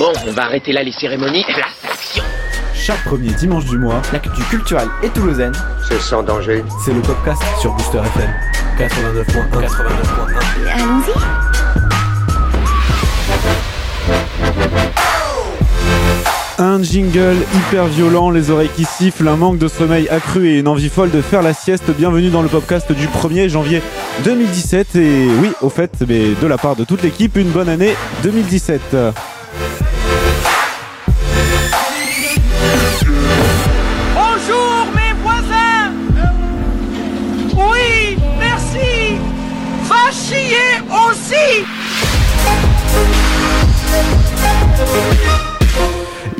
Bon, on va arrêter là les cérémonies. Là, action Chaque premier dimanche du mois, L'actu culturelle et toulousaine, C'est sans danger. c'est le podcast sur Booster FM 89.1. 89.1. Allons-y. Un jingle hyper violent, les oreilles qui sifflent, un manque de sommeil accru et une envie folle de faire la sieste. Bienvenue dans le podcast du 1er janvier 2017. Et oui, au fait, mais de la part de toute l'équipe, une bonne année 2017.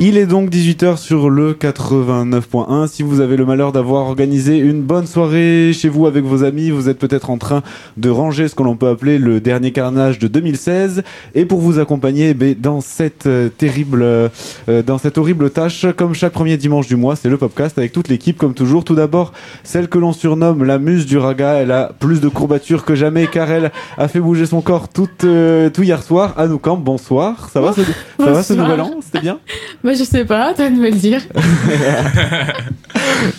Il est donc 18h sur le 89.1. Si vous avez le malheur d'avoir organisé une bonne soirée chez vous avec vos amis, vous êtes peut-être en train de ranger ce que l'on peut appeler le dernier carnage de 2016. Et pour vous accompagner eh ben, dans cette euh, terrible, euh, dans cette horrible tâche, comme chaque premier dimanche du mois, c'est le podcast avec toute l'équipe comme toujours. Tout d'abord, celle que l'on surnomme la muse du raga. Elle a plus de courbatures que jamais car elle a fait bouger son corps tout, euh, tout hier soir. À nous camp, bonsoir. Ça va ce, ça va ce nouvel an? C'était bien? Bah, je sais pas, t'as de me le dire.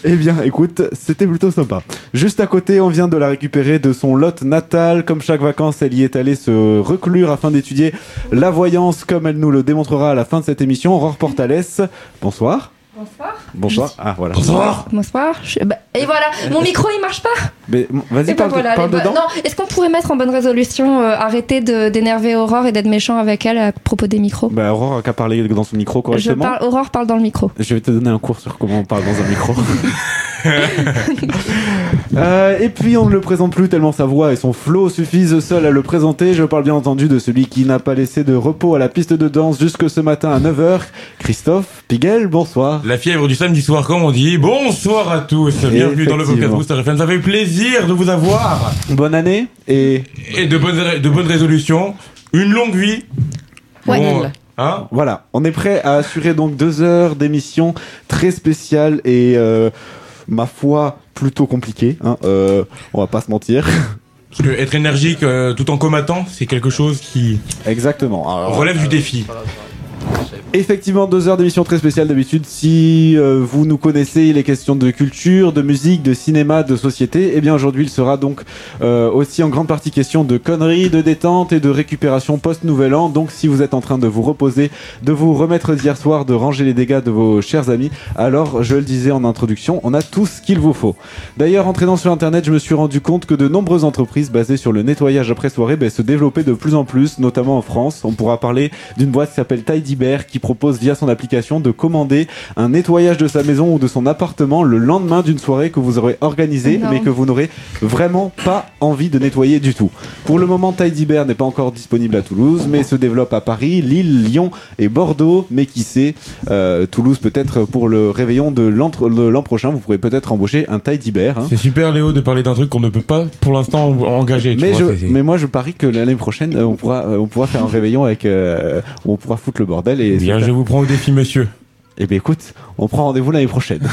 Eh bien, écoute, c'était plutôt sympa. Juste à côté, on vient de la récupérer de son lot natal. Comme chaque vacances, elle y est allée se reclure afin d'étudier la voyance, comme elle nous le démontrera à la fin de cette émission. Aurore Portales, bonsoir. Bonsoir. Bonsoir. Ah, voilà. Bonsoir. Bonsoir. Je- bah, et voilà, mon micro il marche pas. Mais, vas-y, Et bah parle, voilà, parle dedans. Non, est-ce qu'on pourrait mettre en bonne résolution euh, arrêter d'énerver Aurore et d'être méchant avec elle à propos des micros Bah, Aurore a qu'à parler dans son micro Je correctement. parle, Aurore parle dans le micro. Je vais te donner un cours sur comment on parle dans un micro. Euh, et puis on ne le présente plus tellement sa voix et son flow suffisent seuls à le présenter. Je parle bien entendu de celui qui n'a pas laissé de repos à la piste de danse jusque ce matin à 9h. Christophe Piguel, bonsoir. La fièvre du samedi soir, comme on dit. Bonsoir à tous. Bienvenue dans le podcast. Booster FM. Ça fait plaisir de vous avoir. Bonne année et Et de bonnes, de bonnes résolutions. Une longue vie. Ouais. Bon, hein voilà, on est prêt à assurer donc deux heures d'émission très spéciale et euh, ma foi plutôt compliquée. Hein, euh, on va pas se mentir. Parce que être énergique euh, tout en combattant, c'est quelque chose qui Exactement. Alors, relève du défi. Effectivement, deux heures d'émission très spéciale d'habitude. Si euh, vous nous connaissez, il est question de culture, de musique, de cinéma, de société. Eh bien, aujourd'hui, il sera donc euh, aussi en grande partie question de conneries, de détente et de récupération post-nouvel an. Donc, si vous êtes en train de vous reposer, de vous remettre d'hier soir, de ranger les dégâts de vos chers amis, alors, je le disais en introduction, on a tout ce qu'il vous faut. D'ailleurs, en traînant sur Internet, je me suis rendu compte que de nombreuses entreprises basées sur le nettoyage après soirée ben, se développaient de plus en plus, notamment en France. On pourra parler d'une boîte qui s'appelle Tidy Qui propose via son application de commander un nettoyage de sa maison ou de son appartement le lendemain d'une soirée que vous aurez organisée mais que vous n'aurez vraiment pas envie de nettoyer du tout. Pour le moment, Tidy Bear n'est pas encore disponible à Toulouse mais se développe à Paris, Lille, Lyon et Bordeaux. Mais qui sait, euh, Toulouse peut-être pour le réveillon de l'an prochain, vous pourrez peut-être embaucher un Tidy Bear. hein. C'est super, Léo, de parler d'un truc qu'on ne peut pas, pour l'instant, engager. Mais, vois, je, mais moi je parie que l'année prochaine euh, on pourra euh, on pourra faire un réveillon avec euh, où on pourra foutre le bordel et Bien, je vous prends au défi, monsieur. Eh bien écoute, on prend rendez-vous l'année prochaine.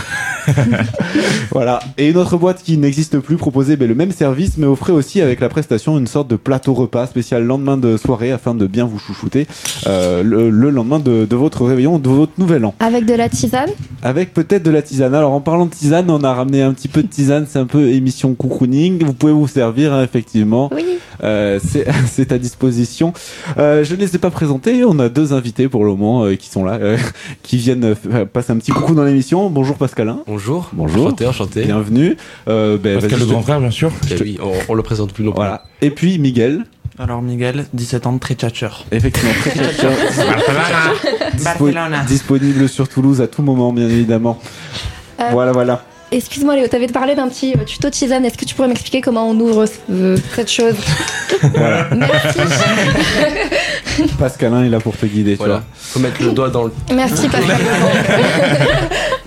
voilà. Et une autre boîte qui n'existe plus proposait ben, le même service, mais offrait aussi avec la prestation une sorte de plateau repas spécial lendemain de soirée afin de bien vous chouchouter euh, le, le lendemain de, de votre réveillon, de votre nouvel an. Avec de la tisane? Avec peut-être de la tisane. Alors en parlant de tisane, on a ramené un petit peu de tisane, c'est un peu émission cocooning. Vous pouvez vous servir hein, effectivement. Oui. Euh, c'est c'est à disposition. Euh, je ne les ai pas présentés. On a deux invités pour le moment euh, qui sont là, euh, qui viennent euh, passer un petit coucou dans l'émission. Bonjour Pascalin. Bonjour. Bonjour. Enchanté, enchanté. Bienvenue. Euh, ben, Pascal le grand frère, bien sûr. Oui, on, on le présente plus longtemps. Voilà. Et puis Miguel. Alors Miguel, 17 ans de très tchatcheur. Effectivement, très chercheur. Dispo- disponible sur Toulouse à tout moment, bien évidemment. Euh, Voilà, voilà. Excuse-moi Léo, t'avais parlé d'un petit euh, tuto tisane. Est-ce que tu pourrais m'expliquer comment on ouvre euh, cette chose Merci. Pascalin est là pour te guider, tu Voilà. vois. Faut mettre le doigt dans le. Merci Pascal.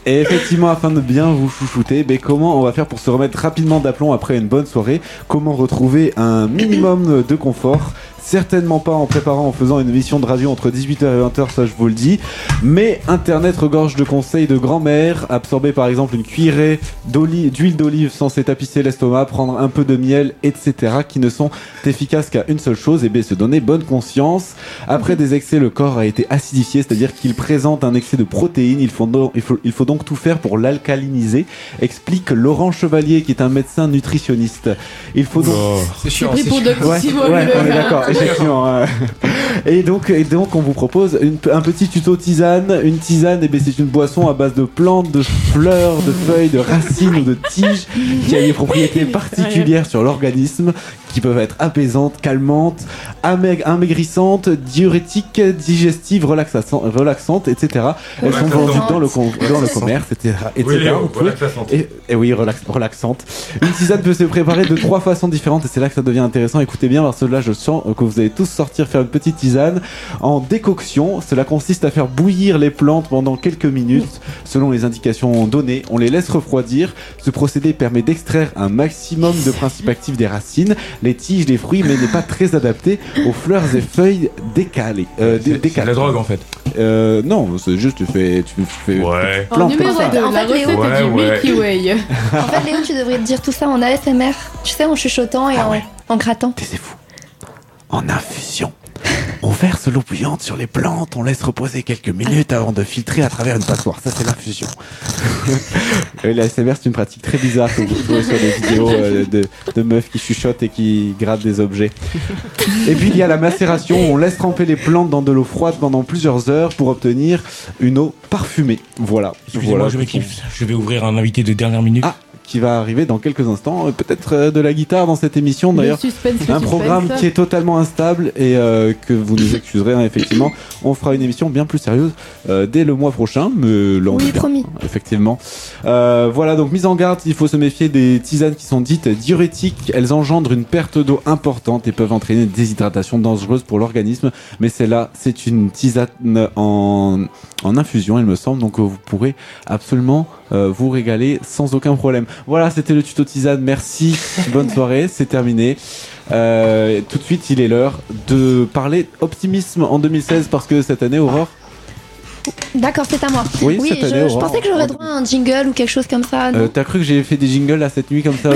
Et effectivement, afin de bien vous chouchouter, comment on va faire pour se remettre rapidement d'aplomb après une bonne soirée? Comment retrouver un minimum de confort? Certainement pas en préparant, en faisant une émission de radio entre 18h et 20h, ça je vous le dis. Mais Internet regorge de conseils de grand-mère, absorber par exemple une cuillerée d'huile d'olive censée tapisser l'estomac, prendre un peu de miel, etc., qui ne sont efficaces qu'à une seule chose, et bien se donner bonne conscience. Après des excès, le corps a été acidifié, c'est-à-dire qu'il présente un excès de protéines. Il faut, donc, il faut, il faut donc tout faire pour l'alcaliniser, explique Laurent Chevalier, qui est un médecin nutritionniste. Il faut donc Je suis pris pour. Ouais, ouais, on est d'accord, effectivement. hein. Et donc, et donc, on vous propose une- un petit tuto tisane. Une tisane, eh c'est une boisson à base de plantes, de fleurs, de feuilles, de racines ou de tiges qui a des propriétés particulières sur l'organisme qui peuvent être apaisantes, calmantes, amai- amaigrissantes, diurétiques, digestives, relaxasan- relaxantes, etc. Elles sont vendues dans le, com- dans le commerce, etc. etc. Oui, Léo, et, et oui, relax- relaxante. Une tisane peut se préparer de trois façons différentes et c'est là que ça devient intéressant. Écoutez bien parce que là je sens que vous allez tous sortir faire une petite tisane en décoction. Cela consiste à faire bouillir les plantes pendant quelques minutes selon les indications données. On les laisse refroidir. Ce procédé permet d'extraire un maximum de principes actifs des racines, les tiges, les fruits, mais n'est pas très adapté aux fleurs et feuilles décalées. Euh, dé- C'est c'est de décalées. la drogue en fait. Euh, non, c'est juste tu fais, tu fais Ouais. En numéro comme ça. 2, En la fait, Léo- Ouais, du ouais. Milky Way. En fait, Léo, tu devrais te dire tout ça en ASMR. Tu sais, en chuchotant et en, en grattant. Taisez-vous. En infusion. On verse l'eau bouillante sur les plantes, on laisse reposer quelques minutes avant de filtrer à travers une passoire. Ça, c'est l'infusion. Et la SMR, c'est une pratique très bizarre que vous trouvez sur des vidéos euh, de, de meufs qui chuchotent et qui grattent des objets. Et puis, il y a la macération. On laisse tremper les plantes dans de l'eau froide pendant plusieurs heures pour obtenir une eau parfumée. Voilà. Excusez-moi, Voilà. je m'éclipse. Je vais ouvrir un invité de dernière minute. Ah, qui va arriver dans quelques instants. Euh, Peut-être euh, de la guitare dans cette émission, Le d'ailleurs. Un suspense. programme qui est totalement instable et euh, que vous nous excuserez hein, effectivement. On fera une émission bien plus sérieuse euh, dès le mois prochain, mais là on Oui, bien, promis. effectivement. Euh, voilà donc mise en garde, il faut se méfier des tisanes qui sont dites diurétiques. Elles engendrent une perte d'eau importante et peuvent entraîner une déshydratation dangereuse pour l'organisme. Mais celle-là, c'est une tisane en, en infusion, il me semble, donc vous pourrez absolument vous régaler sans aucun problème. Voilà, c'était le tuto tisane. Merci, bonne soirée, c'est terminé. Euh, tout de suite, il est l'heure de parler optimisme en 2016 parce que cette année, Aurore, D'accord, c'est à moi. Oui, oui cette je, année, je Aurore. pensais que j'aurais droit à un jingle ou quelque chose comme ça. euh, t'as cru que j'ai fait des jingles là cette nuit comme ça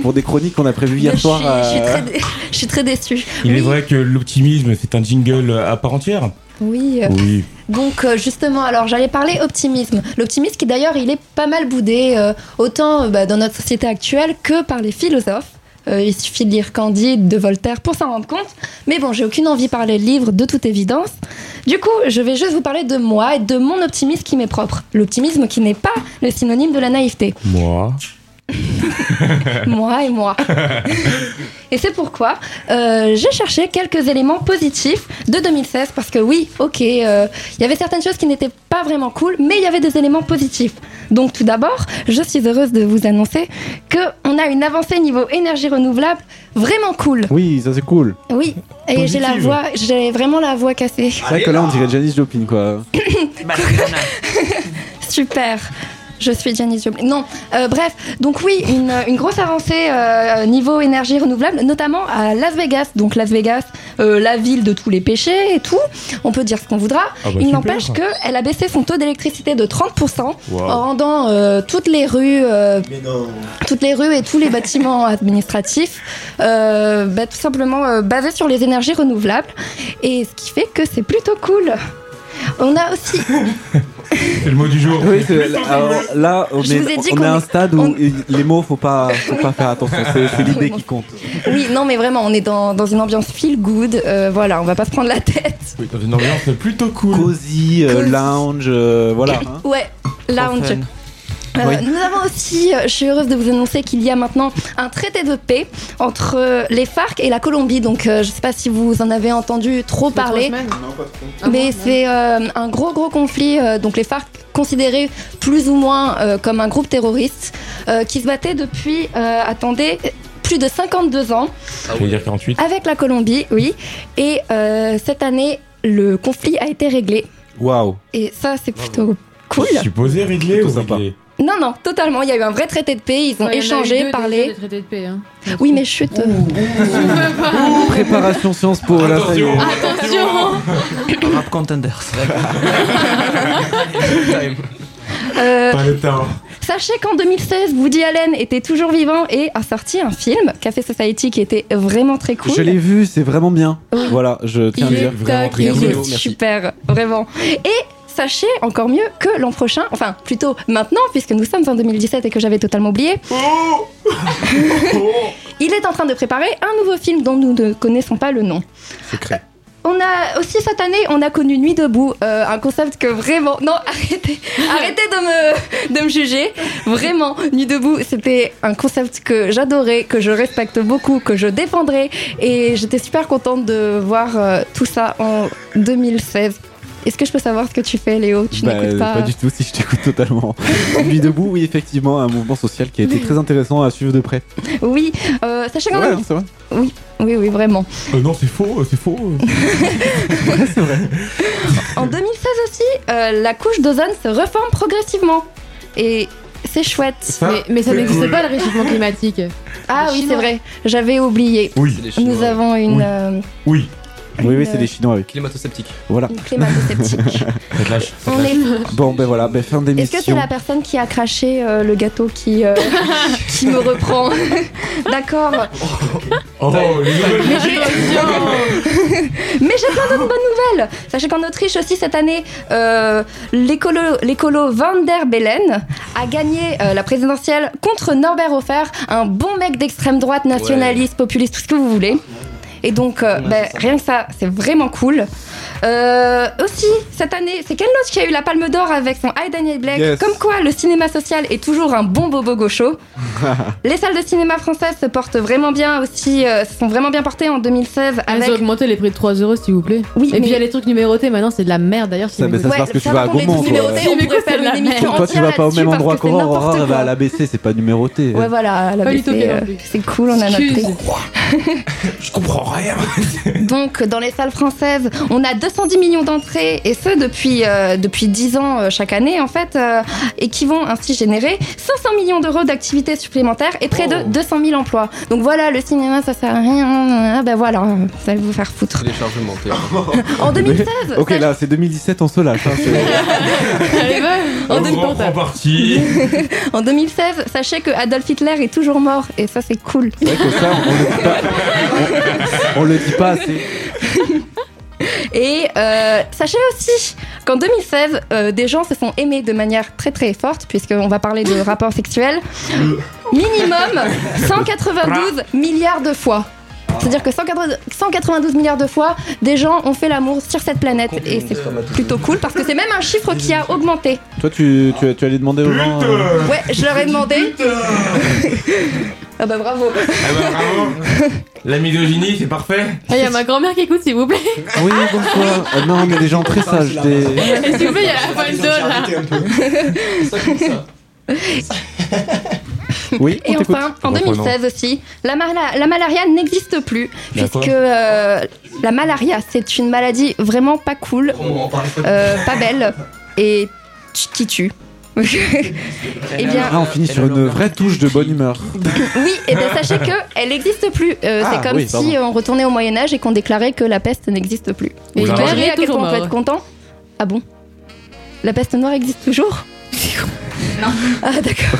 pour des chroniques qu'on a prévues hier je, soir suis, je, suis euh, très dé- je suis très déçue. Il est vrai que l'optimisme, c'est un jingle à part entière. Oui. euh, Oui. Donc euh, justement, alors j'allais parler optimisme. L'optimisme qui d'ailleurs il est pas mal boudé, euh, autant bah, dans notre société actuelle que par les philosophes. Euh, il suffit de lire Candide de Voltaire pour s'en rendre compte. Mais bon, j'ai aucune envie de parler de livres de toute évidence. Du coup, je vais juste vous parler de moi et de mon optimisme qui m'est propre. L'optimisme qui n'est pas le synonyme de la naïveté. Moi. moi et moi. et c'est pourquoi euh, j'ai cherché quelques éléments positifs de 2016 parce que oui, ok, euh, il y avait certaines choses qui n'étaient pas vraiment cool, mais il y avait des éléments positifs. Donc tout d'abord, je suis heureuse de vous annoncer que on a une avancée niveau énergie renouvelable vraiment cool. Oui, ça c'est cool. Oui, et j'ai la voix, j'ai vraiment la voix cassée. C'est vrai que là on dirait Janis Joplin quoi. Super. Je suis Janice Joplin. Non, euh, bref, donc oui, une, une grosse avancée euh, niveau énergie renouvelable, notamment à Las Vegas. Donc Las Vegas, euh, la ville de tous les péchés et tout. On peut dire ce qu'on voudra. Ah bah, Il n'empêche qu'elle a baissé son taux d'électricité de 30% Wow. en rendant euh, toutes les rues, euh, toutes les rues et tous les bâtiments administratifs, euh, bah, tout simplement euh, basés sur les énergies renouvelables. Et ce qui fait que c'est plutôt cool. On a aussi C'est le mot du jour. Oui, alors, là on Je est, vous ai dit on qu'on est à un stade où on- les mots faut pas, faut pas faire attention, c'est l'idée qui compte. Oui, non, mais vraiment, on est dans, dans une ambiance feel good. euh, voilà, on va pas se prendre la tête. Oui, dans une ambiance plutôt cool. Cozy, euh, Cozy. lounge, euh, voilà. hein. Ouais, lounge. Euh, Oui. Nous avons aussi, euh, je suis heureuse de vous annoncer qu'il y a maintenant un traité de paix entre euh, les FARC et la Colombie. Donc, euh, je sais pas si vous en avez entendu trop parler. Mais c'est euh, un gros gros conflit, euh, donc les FARC considérés plus ou moins euh, comme un groupe terroriste, euh, qui se battait depuis, euh, attendez, plus de 52 ans Je vais dire 48. avec la Colombie, oui. Et euh, cette année, le conflit a été réglé. Waouh. Et ça, c'est plutôt cool. Supposé réglé ou sympa. réglé Non, non, totalement. Il y a eu un vrai traité de paix. Ils ont Ouais, échangé, deux parlé. des de paix, hein. Oui, mais chut. Préparation Sciences Po, là, ça y est. Attention Rap Contenders. Euh, Pas le temps. Sachez qu'en 2016, Woody Allen était toujours vivant et a sorti un film, Café Society, qui était vraiment très cool. Je l'ai vu, c'est vraiment bien. Voilà, je tiens à Il le dire. Vraiment très Il est cool. super, vraiment. Et sachez encore mieux que l'an prochain, enfin plutôt maintenant, puisque nous sommes en 2017 et que j'avais totalement oublié, il est en train de préparer un nouveau film dont nous ne connaissons pas le nom. Secret. On a aussi cette année, on a connu Nuit debout, euh, un concept que vraiment, non, arrêtez, arrêtez de me, de me juger. Vraiment, Nuit debout, c'était un concept que j'adorais, que je respecte beaucoup, que je défendrai, et j'étais super contente de voir euh, tout ça en 2016. Est-ce que je peux savoir ce que tu fais, Léo? Tu Bah, n'écoutes pas, du tout, si je t'écoute totalement. Nuit debout, oui, effectivement, un mouvement social qui a été très intéressant à suivre de près. Oui, euh, sachez quand Ouais, même. hein, c'est vrai. Oui, oui, vraiment. Euh, non, c'est faux, c'est faux. En 2016 aussi, euh, la couche d'ozone se reforme progressivement, et c'est chouette. Ça, Mais, mais ça c'est n'existe cool. pas le réchauffement climatique. Ah oui, c'est vrai. J'avais oublié. Oui, C'est. Nous avons une, Oui. euh, oui. Oui, oui, c'est des Chinois, oui. Climato-sceptique. Voilà. climato-sceptique. On est- Bon, ben voilà, ben, fin Est-ce que c'est d'émission. la personne qui a craché euh, le gâteau qui, euh, qui me reprend D'accord. Oh, les nouvelles Mais j'ai Mais j'ai plein d'autres bonnes nouvelles. Sachez qu'en Autriche aussi cette année, euh, l'écolo l'écolo Van der Bellen a gagné euh, la présidentielle contre Norbert Hofer, un bon mec d'extrême droite, nationaliste, populiste, tout ce que vous voulez. Et donc, euh, ben, rien que ça, c'est vraiment cool. Euh, aussi, cette année, c'est quelle note qui a eu la Palme d'Or avec son I, Daniel Blake Yes. Comme quoi, le cinéma social est toujours un bon bobo gaucho. Les salles de cinéma françaises se portent vraiment bien aussi, euh, se sont vraiment bien portées en 2016 Elles avec ont augmenté les prix de 3 euros, s'il vous plaît. Oui, Et puis il y a les trucs numérotés maintenant, c'est de la merde d'ailleurs. Ça, mais ça, c'est parce que tu vas à Gaumont, toi. tu vas pas au même endroit qu'Aurore. elle va à l'ABC, c'est pas numéroté. Ouais, voilà, à la Pas du BC, tout bien euh, c'est cool, on a notre. Je comprends Donc, dans les salles françaises, on a 210 millions d'entrées, et ce depuis, euh, depuis 10 ans euh, chaque année, en fait, euh, et qui vont ainsi générer 500 millions d'euros d'activités supplémentaires et près de 200 000 emplois. Donc voilà, le cinéma, ça sert à rien. Ah ben voilà, ça va vous faire foutre. Téléchargement. En 2016, Ok, ça- là, c'est 2017, on se lâche. hein, c'est- Allez, va En On 2000 reprend parti. en 2016, sachez que Adolf Hitler est toujours mort, et ça c'est cool. C'est vrai que ça, on le dit pas, on, le dit pas assez. Et euh, sachez aussi qu'en 2016, euh, des gens se sont aimés de manière très très forte, puisqu'on va parler de rapports sexuels, minimum 192 milliards de fois. C'est-à-dire que 180 192 milliards de fois, des gens ont fait l'amour sur cette planète. Et c'est plutôt cool, parce que c'est même un chiffre qui a augmenté. Toi, tu, tu, tu allais demander aux gens. euh, Ouais, je leur ai demandé. ah bah bravo. Ah bah bravo. La misogynie, c'est parfait. Ah, Il y a ma grand-mère qui écoute, s'il vous plaît. Oui, bonsoir. Euh, non, mais des gens très sages. Des... S'il vous plaît, il y a la de là. Oui, Et enfin, en Reprenons. 2016 aussi, la, mala- la malaria n'existe plus, puisque euh, la malaria, c'est une maladie vraiment pas cool, euh, pas belle, et qui tue. Eh bien, Ah, on finit sur une vraie touche de bonne humeur. oui, et bien sachez que elle n'existe plus. Euh, Ah, c'est comme oui, si pardon. on retournait au Moyen Âge et qu'on déclarait que la peste n'existe plus. Et Imaginez est à quel toujours point on peut être content. Ah bon La peste noire existe toujours Non. Ah d'accord.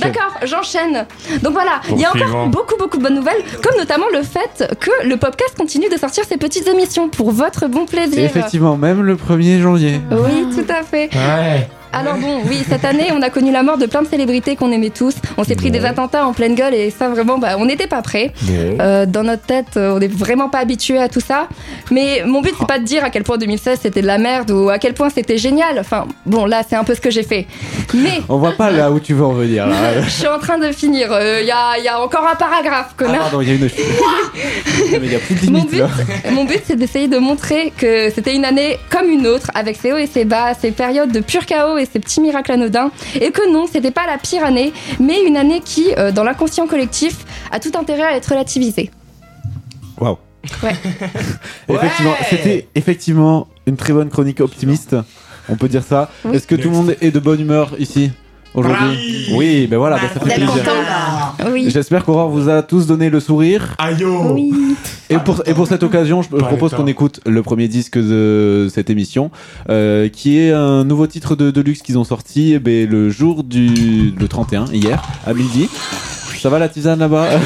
D'accord, j'enchaîne. Donc voilà, il y a encore beaucoup beaucoup de bonnes nouvelles, comme notamment le fait que le podcast continue de sortir ses petites émissions pour votre bon Et plaisir. effectivement, même le 1er janvier. Oui, tout à fait. Ouais. Alors bon, oui, cette année, on a connu la mort de plein de célébrités qu'on aimait tous. On s'est pris des attentats en pleine gueule et ça vraiment, bah, on n'était pas prêts. Euh, dans notre tête, euh, on n'est vraiment pas habitué à tout ça. Mais mon but, c'est pas de dire à quel point 2016 c'était de la merde ou à quel point c'était génial. Enfin, bon, là, c'est un peu ce que j'ai fait. Mais On voit pas là où tu veux en venir. Là. je suis en train de finir. Il y, a, y a encore un paragraphe, Ah, connard. pardon, il y a une. Mais y a plus de Mon but, là. mon but, c'est d'essayer de montrer que c'était une année comme une autre, avec ses hauts et ses bas, ses périodes de pur chaos et ses petits miracles anodins, et que non, c'était pas la pire année, mais une année qui, euh, dans l'inconscient collectif, a tout intérêt à être relativisée. Waouh. Ouais. Effectivement, c'était effectivement une très bonne chronique optimiste. On peut dire ça. Oui. Est-ce que tout le monde est de bonne humeur ici? Aujourd'hui Oui, ben voilà, ben ça fait Vous êtes plaisir. content Oui. J'espère qu'Aurore vous a tous donné le sourire. Aïe oh. Oui. Et pour, et pour cette occasion, je, propose qu'on écoute le premier disque de cette émission, euh, qui est un nouveau titre de Deluxe qu'ils ont sorti eh ben, le jour du le 31, hier, à midi. Ça va la tisane là-bas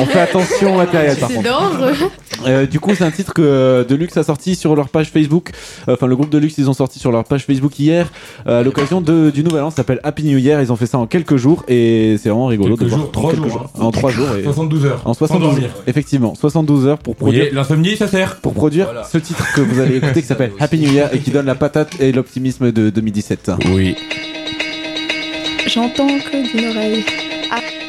On fait attention au matériel par contre. dangereux. Euh, du coup, c'est un titre que Deluxe a sorti sur leur page Facebook. Euh, Enfin, le groupe Deluxe, ils ont sorti sur leur page Facebook hier euh, à l'occasion de- du nouvel an. Ça s'appelle Happy New Year. Ils ont fait ça en quelques jours et c'est vraiment rigolo Quelques de voir jours, jours, hein. en trois jours. Et 72 heures. en Sans 72 dormir. effectivement, 72 heures pour produire l'insomnie, ça sert. pour produire Voilà. ce titre que vous allez écouter qui s'appelle Happy New Year et qui donne la patate et l'optimisme de 2017. Oui. J'entends que d'une oreille. Happy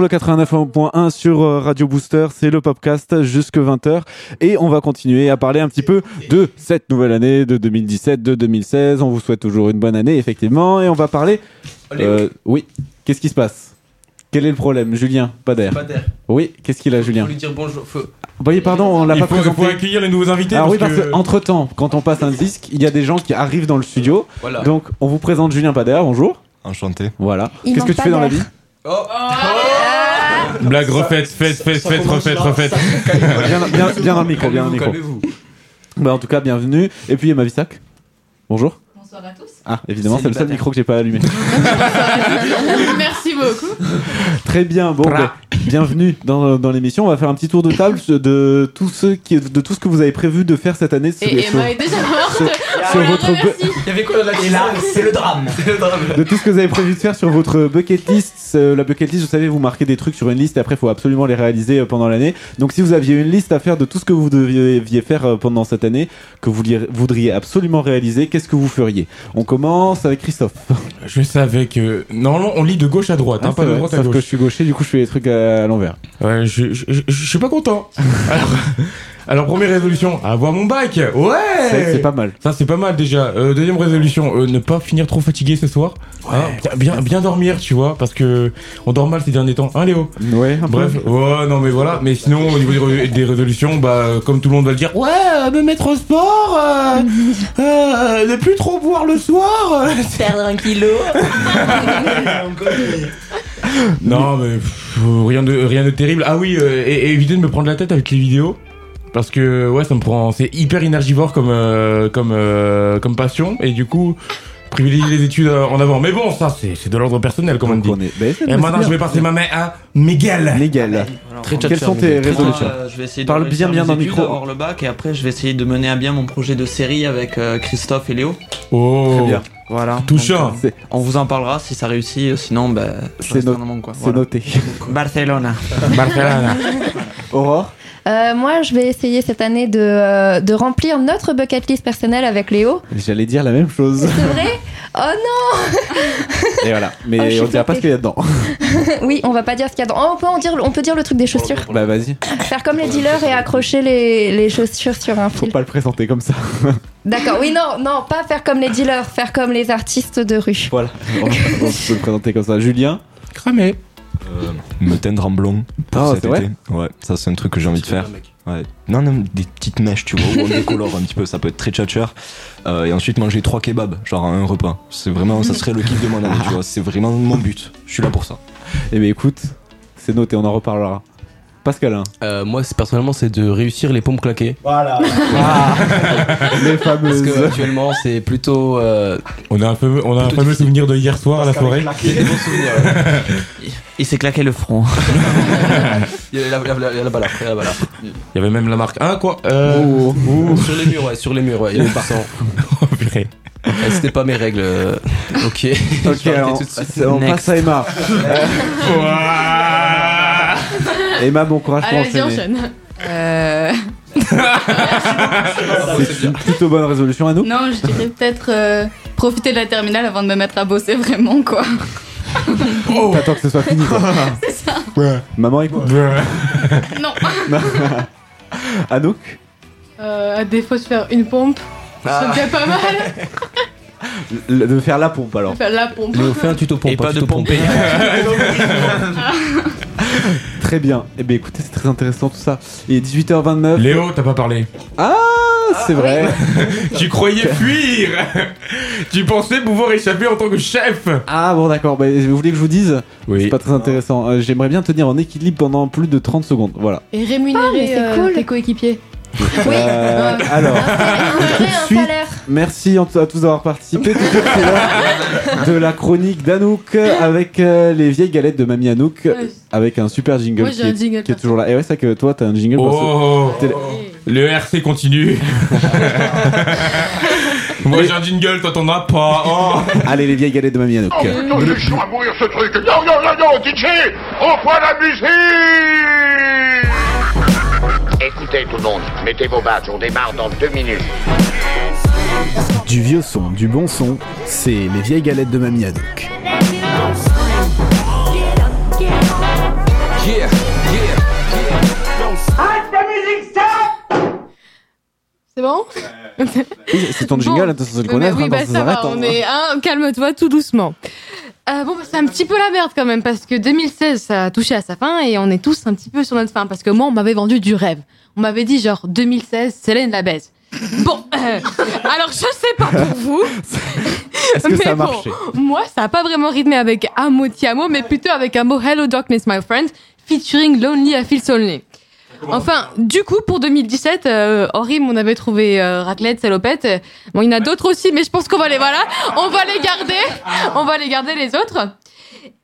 sur le 89.1 sur euh, Radio Booster, c'est le Popcast jusque 20h et on va continuer à parler un petit peu de cette nouvelle année de 2017, de 2016. On vous souhaite toujours une bonne année effectivement et on va parler. euh, oui, qu'est-ce qui se passe? Quel est le problème? Julien, pas d'air. Oui, qu'est-ce qu'il a Julien? Faut lui dire bonjour. Faut... Oui, pardon, on l'a Il pas faut, présenté. faut accueillir les nouveaux invités. Alors oui, parce que entre temps, quand on passe un disque, il y a des gens qui arrivent dans le studio. Voilà. Donc, on vous présente Julien Pader. Bonjour. Enchanté. Voilà. Il Qu'est-ce que tu fais dans la vie? Oh Blague refaite, faite, faite, faite, refaite, refaite. bien, bien, bien dans le micro, bien dans le micro. Bah, en tout cas, bienvenue. Et puis, il y a Mavisac. Bonjour. Bonsoir à tous. Ah, évidemment, c'est le seul micro que j'ai pas allumé. Merci beaucoup. Très bien, bon, ben, bienvenue dans, dans l'émission. On va faire un petit tour de table de tout, ce qui, de tout ce que vous avez prévu de faire cette année. sur- Et sur- Emma est déjà morte. sur- votre. Il y avait quoi dans la Et là, c'est le drame. de tout ce que vous avez prévu de faire sur votre bucket list. Euh, La bucket list, vous savez, vous marquez des trucs sur une liste et après, il faut absolument les réaliser euh, pendant l'année. Donc, si vous aviez une liste à faire de tout ce que vous deviez faire euh, pendant cette année, que vous voudriez absolument réaliser, qu'est-ce que vous feriez? On commence avec Christophe. Je ça avec. euh, Normalement, on lit de gauche à droite, hein, Ah, pas c'est de droite à gauche. que je suis gaucher, du coup, je fais les trucs à, à l'envers. Ouais, je, je, je- je suis pas content. Alors, alors, première résolution, avoir mon bac. Ouais. C'est c'est pas mal. Ça c'est pas mal déjà. Euh, deuxième résolution, euh, ne pas finir trop fatigué ce soir. Hein, bien, bien dormir, tu vois, parce que on dort mal ces derniers temps. Hein Léo? Ouais, un peu. Bref, ouais, non mais voilà. Mais sinon, au niveau des, ré- des résolutions, bah, comme tout le monde va le dire, ouais, euh, me mettre au sport, euh, euh, ne plus trop boire le soir. euh, Perdre un kilo. Non, mais pff, rien de rien de terrible. Ah oui, euh, et, et éviter de me prendre la tête avec les vidéos. Parce que ouais, ça me prend, c'est hyper énergivore comme euh, comme euh, comme passion et du coup privilégier les études en avant. Mais bon, ça c'est c'est de l'ordre personnel comme on dit. on est- ben, Et maintenant, bien. je vais passer ma main à Miguel. Miguel. Très Quelles sont tes résolutions euh, je vais essayer de Parle bien, bien dans le micro. avoir le bac et après je vais essayer de mener à bien mon projet de série avec euh, Christophe et Léo. Oh, Très bien. Voilà. touchant. Donc, euh, on vous en parlera si ça réussit, sinon bah, je C'est reste no- noté. Barcelona. Barcelona. Aurore Euh, moi, je vais essayer cette année de, euh, de remplir notre bucket list personnelle avec Léo. J'allais dire la même chose. C'est vrai Oh non Et voilà. Oh, Mais suis on dira pas ce qu'il y a dedans. Oui, on va pas dire ce qu'il y a dedans. Oh, on, peut en dire, on peut dire le truc des chaussures. Bah vas-y. Faire comme les dealers et accrocher les, les chaussures sur un Faut fil. pas le présenter comme ça. D'accord, oui, non, non, pas faire comme les dealers, faire comme les artistes de rue. Voilà. On, on peut le présenter comme ça. Julien? Cramé. Euh, me teindre en blond pour Ah, cet été. Ouais, ça c'est un truc que j'ai envie de faire. Ouais. Non, non, des petites mèches, tu vois, où on décolore un petit peu, ça peut être très tchatcher. Euh, et ensuite manger trois kebabs, genre à un repas. C'est vraiment, ça serait le kiff de mon année, tu vois. C'est vraiment mon but. Je suis là pour ça. Eh bien écoute, c'est noté, on en reparlera. Pascalin. Euh, moi, c'est- personnellement, c'est de réussir les pompes claquées. Voilà. Ah, les Parce fameuses. que actuellement, c'est plutôt. euh, On a un fameux, on a un Plutôt fameux difficile. souvenir de hier soir à la soirée. des bons souvenirs. ouais. Il s'est claqué le front. Il y a la, la, la, la balafre, il y. Il avait même la marque. Hein quoi euh... Oh. Sur les murs, ouais, sur les murs, ouais. Il y avait sang. oh, purée. Eh, C'était pas mes règles. euh, Ok. Ok, Je vais arrêter alors, tout de suite. c'est- on Next. passe à Emma. Emma, bon courage pour Allez, enchaîner. enchaîne. Euh... C'est une plutôt bonne résolution à nous. Non, je dirais peut-être euh, profiter de la terminale avant de me mettre à bosser vraiment, quoi. T'attends que ce soit fini. Quoi. C'est ça. Maman écoute. Non. Anouk Euh, à défaut de faire une pompe, Ah. c'était pas mal. Le- De faire la pompe alors. Faire la pompe. Léo, fais un tuto pompe. Et pas de pomper. Très bien. Eh bien écoutez, c'est très intéressant tout ça. Il est 18h29. Léo, t'as pas parlé. Ah, c'est vrai. Tu croyais fuir Tu pensais pouvoir échapper en tant que chef Ah bon d'accord, bah, vous voulez que je vous dise? Oui. C'est pas très intéressant. Euh, J'aimerais bien tenir en équilibre pendant plus de 30 secondes. Voilà. Et Ah, mais rémunérer c'est euh, cool. tes coéquipiers. Euh, alors, vrai, un Suite. salaire. merci à tous d'avoir participé. Tout de suite, c'est l'heure de la chronique d'Anouk avec euh, les vieilles galettes de Mamie Anouk avec un super jingle, Moi, qui, un est, jingle qui est perso. toujours là. Et ouais, c'est que toi, t'as un jingle. pour Oh Le RC continue. Moi j'ai un jingle, toi t'en as pas. Oh. Allez, les vieilles galettes de Mamie Anouk. Non, c'est chaud à mourir ce truc Non, non, non, non, DJ la musique Écoutez tout le monde, mettez vos badges, on démarre dans deux minutes. Du vieux son, du bon son, c'est les vieilles galettes de Mamie Haddock. C'est bon c'est ton jingle, Bon. attention de le connaître. oui, hein, bah, ça ça va, on hein. est un, calme-toi tout doucement. Euh, bon, bah, c'est un petit peu la merde quand même parce que 2016 ça a touché à sa fin et on est tous un petit peu sur notre fin parce que moi on m'avait vendu du rêve. On m'avait dit genre 2016 c'est l'année de la baise. Bon, euh, alors je sais pas pour vous. Mais ça a bon, marché Moi ça a pas vraiment rythmé avec Amo Tiamo mais plutôt avec un mot Hello Darkness My Friend featuring Lonely I Feel Lonely. Enfin, du coup, pour 2017, euh, Horim, on avait trouvé euh, raclette, salopette. Bon, il y en a d'autres aussi, mais je pense qu'on va les voilà, on va les garder, on va les garder les autres.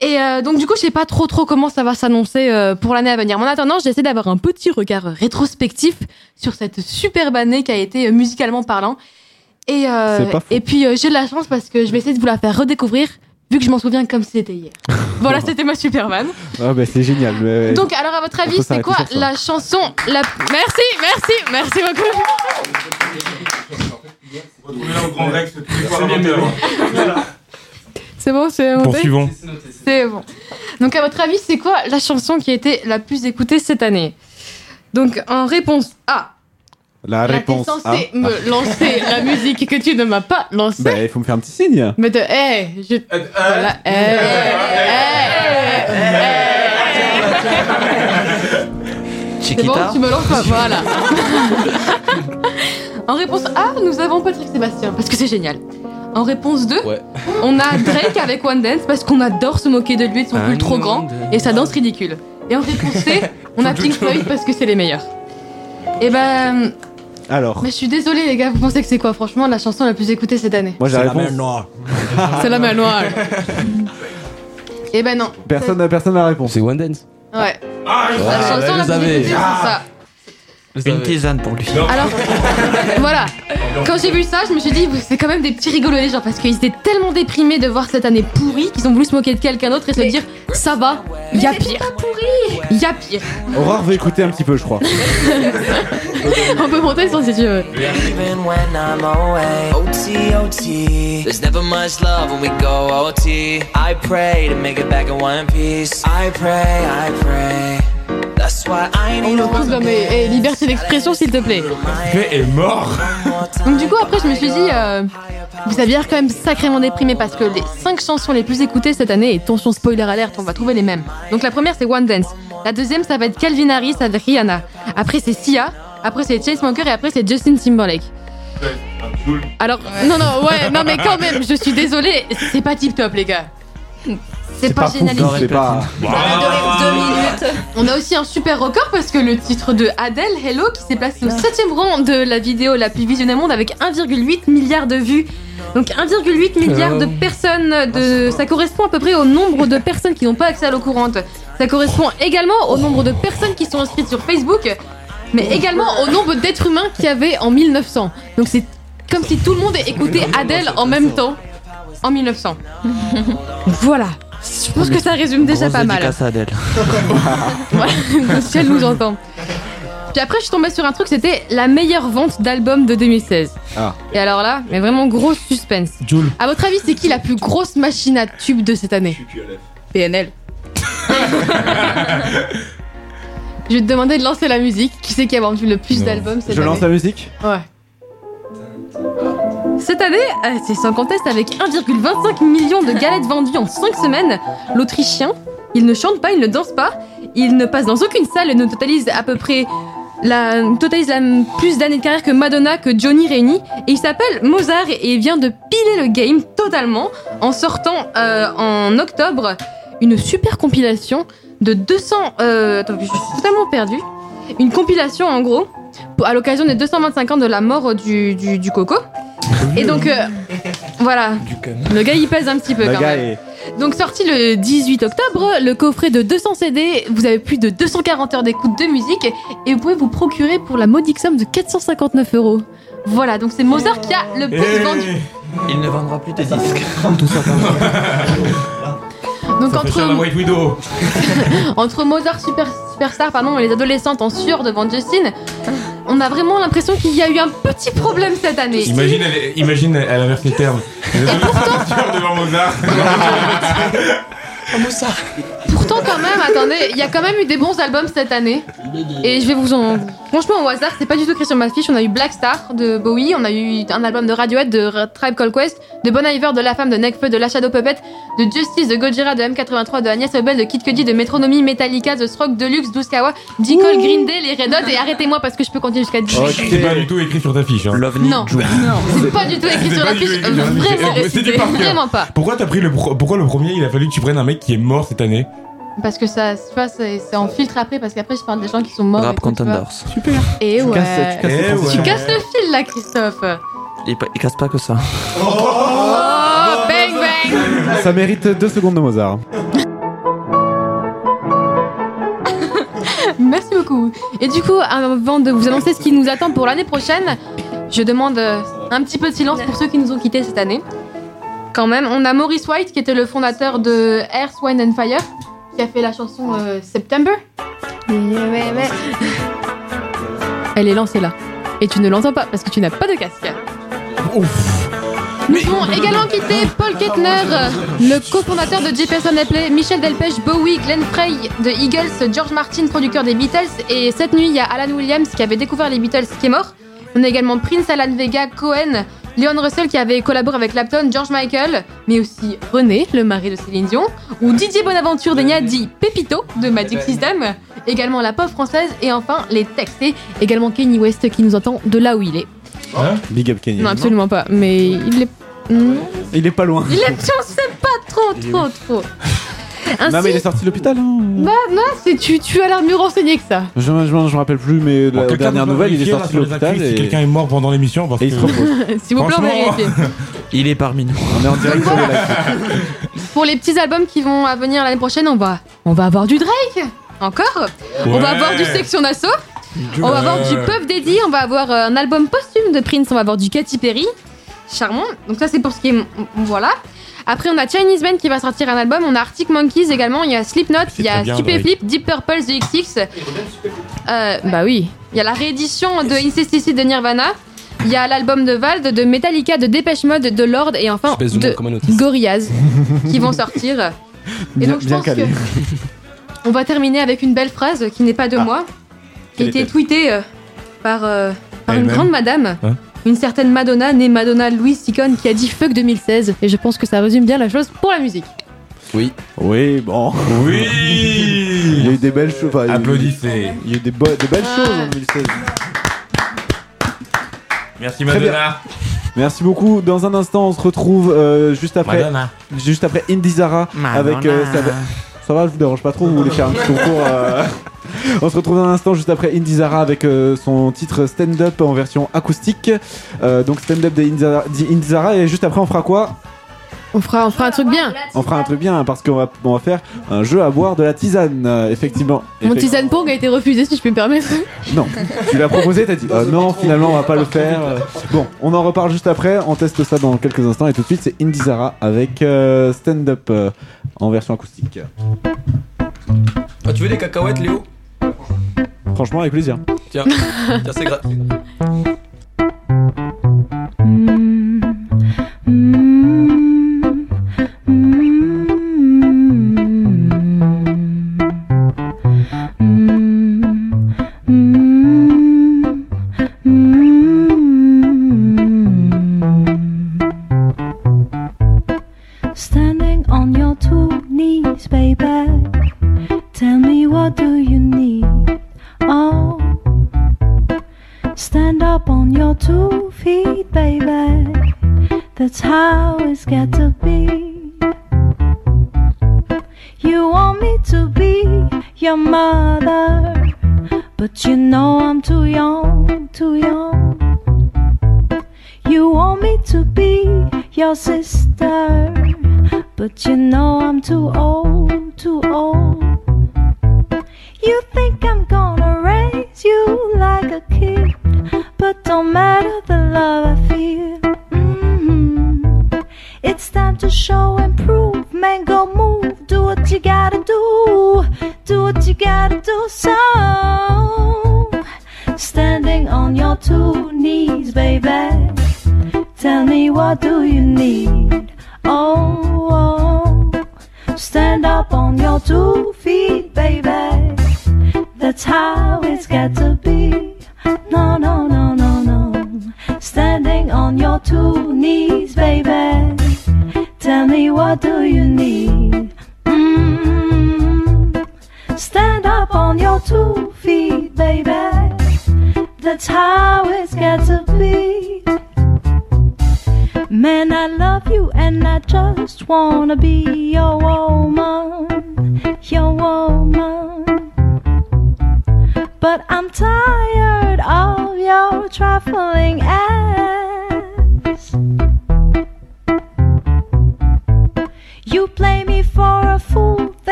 Et euh, donc du coup, je sais pas trop trop comment ça va s'annoncer euh, pour l'année à venir. Mais en attendant, j'essaie d'avoir un petit regard rétrospectif sur cette superbe année qui a été euh, musicalement parlant. Et, euh, et puis euh, j'ai de la chance parce que je vais essayer de vous la faire redécouvrir vu que je m'en souviens comme si c'était hier. voilà, c'était ma superman. Ah, bah, c'est génial. mais- Donc alors à votre avis, c'est quoi la chanson la Merci, merci, merci beaucoup. C'est bon, c'est Poursuivons. C'est bon. Donc, à votre avis, c'est quoi la chanson qui a été la plus écoutée cette année? Donc, en réponse A, La là, t'es réponse A. censé me lancer la musique que tu ne m'as pas lancée. Bah, il faut me faire un petit signe. Mais de, hey, je. Voilà, hey, C'est bon, Chiquita tu me lances pas, voilà. en réponse A, nous avons Patrick Sébastien, parce que c'est génial. En réponse 2, Ouais. on a Drake avec One Dance, parce qu'on adore se moquer de lui et de son pull trop grand, et sa danse ridicule. Et en réponse C, on a Pink Floyd, parce que c'est les meilleurs. Et ben. Alors, Mais je suis désolée, les gars, vous pensez que c'est quoi, franchement, la chanson la plus écoutée cette année? Moi j'ai la C'est la réponse. mer noire. C'est la main noire. Et ben non. Personne n'a personne la réponse. C'est One Dance. Ouais. Ah, La chanson je la plus écoutée, c'est ça. Une tisane pour lui. Alors, voilà. Quand j'ai vu ça, je me suis dit, c'est quand même des petits rigolos les gens parce qu'ils étaient tellement déprimés de voir cette année pourrie qu'ils ont voulu se moquer de quelqu'un d'autre et se dire, ça va, y a pire. Il y a pire. Aurore veut écouter un petit peu, je crois. On peut monter sans si tu veux. Even when I'm away, OT, OT. There's never much love when we go OT. I pray to make it back in one piece. I pray, I pray. That's why I On need a pousse dans mes eh, liberté d'expression, s'il te plaît. Fait est mort. Donc du coup après je me suis dit euh, vous avez l'air quand même sacrément déprimé parce que les 5 chansons les plus écoutées cette année et attention spoiler alerte on va trouver les mêmes. Donc la première c'est One Dance, la deuxième ça va être Calvin Harris avec Rihanna, après c'est Sia, après c'est Chainsmokers et après c'est Justin Timberlake. Alors non non ouais non mais quand même je suis désolée c'est pas tip top les gars. C'est pas, génial. C'est pas. On a aussi un super record parce que le titre de Adele, Hello, qui s'est placé au 7 rang de la vidéo la plus visionnée au monde avec 1,8 milliard de vues. Donc 1,8 milliard de personnes, de... ça correspond à peu près au nombre de personnes qui n'ont pas accès à l'eau courante. Ça correspond également au nombre de personnes qui sont inscrites sur Facebook, mais également au nombre d'êtres humains qu'il y avait en 1900. Donc c'est comme si tout le monde écoutait Adele en même temps en 1900. voilà. Je pense que ça résume déjà pas mal. à Adèle. Voilà, si elle nous entend. Puis après, je suis tombée sur un truc, c'était la meilleure vente d'album de 2016. Ah. Et alors là, mais vraiment gros suspense. Joule. À votre avis, c'est qui la plus grosse machine à tube de cette année? PNL. je vais te demander de lancer la musique. Qui c'est qui a vendu le plus d'albums cette Je année lance la musique Ouais. Cette année, euh, c'est sans conteste avec 1,25 million de galettes vendues en 5 semaines. L'Autrichien, il ne chante pas, il ne danse pas, il ne passe dans aucune salle et ne totalise à peu près la, totalise la plus d'années de carrière que Madonna, que Johnny réunis. Et il s'appelle Mozart et vient de piler le game totalement en sortant euh, en octobre une super compilation de 200. Euh, attends, je suis totalement perdue. Une compilation en gros pour- à l'occasion des 225 ans de la mort du, du, du Coco. Et donc, euh, voilà. Le gars, il pèse un petit peu Le quand gars même. est. Donc, sorti le 18 octobre, le coffret de 200 CD, vous avez plus de 240 heures d'écoute de musique et vous pouvez vous procurer pour la modique somme de 459 euros. Voilà, donc c'est Mozart qui a le plus Eh. vendu. Il ne vendra plus de disques. Tout ça Donc, Ça entre, cher la White Widow. entre Mozart super, Superstar pardon, et les adolescentes en sueur devant Justin, on a vraiment l'impression qu'il y a eu un petit problème cette année. Imagine, elle, imagine, elle inverse les termes. Les adolescents sortent devant Mozart. Pourtant, quand même, attendez, il y a quand même eu des bons albums cette année. Et je vais vous en. Franchement, au hasard, c'est pas du tout écrit sur ma fiche. On a eu Black Star de Bowie, on a eu un album de Radiohead, de Tribe Called Quest, de Bon Iver, de La Femme, de Necfeu, de La Shadow Puppet, de Justice, de Gojira, de M83, de Agnès Obel, de Kid Cudi, de Metronomy, Metallica, de Stroke, Deluxe, Douskawa, J. Cole, Green Day, les Red Hot. Et arrêtez-moi parce que je peux continuer jusqu'à 10. C'est pas du tout écrit sur ta fiche. Hein. Non, du tout écrit C'est pas du tout écrit sur la fiche. Vraiment, c'est vraiment pas. Pourquoi t'as pris le pro- pourquoi le premier il a fallu que tu prennes un mec qui est mort cette année? Parce que ça, tu vois, c'est en filtre après, parce qu'après, je parle des gens qui sont morts. Rap Contenders. Super. Et tu ouais. Casses, tu, casses et ouais. tu casses eh le fil là, Christophe. Il, il casse pas que ça. Oh, oh bang bang Ça mérite deux secondes de Mozart. Merci beaucoup. Et du coup, avant de vous annoncer ce qui nous attend pour l'année prochaine, je demande un petit peu de silence pour ceux qui nous ont quittés cette année. Quand même, on a Maurice White qui était le fondateur de Air, Swine and Fire qui a fait la chanson euh, September. Elle est lancée là. Et tu ne l'entends pas parce que tu n'as pas de casque. Nous avons également quitté Paul Kettner, le cofondateur de Jefferson Airplay, Michel Delpech, Bowie, Glenn Frey de Eagles, George Martin, producteur des Beatles. Et cette nuit, il y a Alan Williams qui avait découvert les Beatles qui est mort. On a également Prince, Alan Vega, Cohen, Leon Russell qui avait collaboré avec Clapton, George Michael, mais aussi René, le mari de Céline Dion, ou Didier Bonaventure Degna dit Pépito de Magic System, également la pop française et enfin les textes et également Kenny West qui nous entend de là où il est. Big up Kenny. Non, absolument pas, mais il est. Il est pas loin. Il est. Je sais pas trop, trop, trop. Ainsi- Non, mais il est sorti de l'hôpital. Hein. Bah, non, c'est tu, tu as l'air mieux renseigné que ça. Je, je, je me rappelle plus, mais la dernière nouvelle, il est sorti de l'hôpital. actus, Si et- quelqu'un est mort pendant l'émission, parce Et il que- se repose. S'il vous plaît, on va Franchement, vérifier. Il est parmi nous. On est en direct sur les. Pour les petits albums qui vont à venir l'année prochaine, on va, on va avoir du Drake. Encore On va avoir du Section d'Assaut. On va avoir du. Puff Daddy. On va avoir euh, un album posthume de Prince. On va avoir du Katy Perry. Charmant. Donc ça, c'est pour ce qui est... Voilà. Après, on a Chinese Band qui va sortir un album. On a Arctic Monkeys également. Il y a Slipknot. Il y a Stupéflip, Deep Purple, The XX. Euh, bah oui. Il y a la réédition de Incesticide de Nirvana. Il y a l'album de Vald, de Metallica, de Dépêche Mode, de Lord et enfin de. Gorillaz qui vont sortir. Et Bien- donc je bien pense calé. que on va terminer avec une belle phrase qui n'est pas de moi, qui a été tweetée euh, par, euh, par une grande madame, Hein une certaine Madonna, née Madonna Louise Sicone, qui a dit fuck 2016. Et je pense que ça résume bien la chose pour la musique. Oui. Oui, bon. Oui Il y a eu des belles choses. enfin, il y a eu- Applaudissez. Il y a eu des, belles choses en 2016. Merci. Madonna. Merci beaucoup. Dans un instant, on se retrouve euh, juste après, Madonna. juste après Indy Zara Madonna. avec. euh, ça va, je vous dérange pas trop. Vous voulez faire un petit concours euh, On se retrouve dans un instant juste après Indy Zara avec euh, son titre Stand Up en version acoustique. Euh, donc Stand Up d'Indy Zara- d'Indy Zara et juste après on fera quoi? On fera, on fera un truc bien. On fera un truc bien parce qu'on va, on va faire un jeu à boire de la tisane. euh, effectivement. Mon Effect- tisane pong a été refusé, si je peux me permettre. Non, tu l'as proposé, t'as dit euh, non, finalement on va pas le faire. Euh, Bon, on en reparle juste après, on teste ça dans quelques instants et tout de suite c'est Indy Zara avec euh, Stand Up euh, en version acoustique. Ah, tu veux des cacahuètes, Léo? Franchement, avec plaisir. Tiens, tiens, c'est gratuit. Standing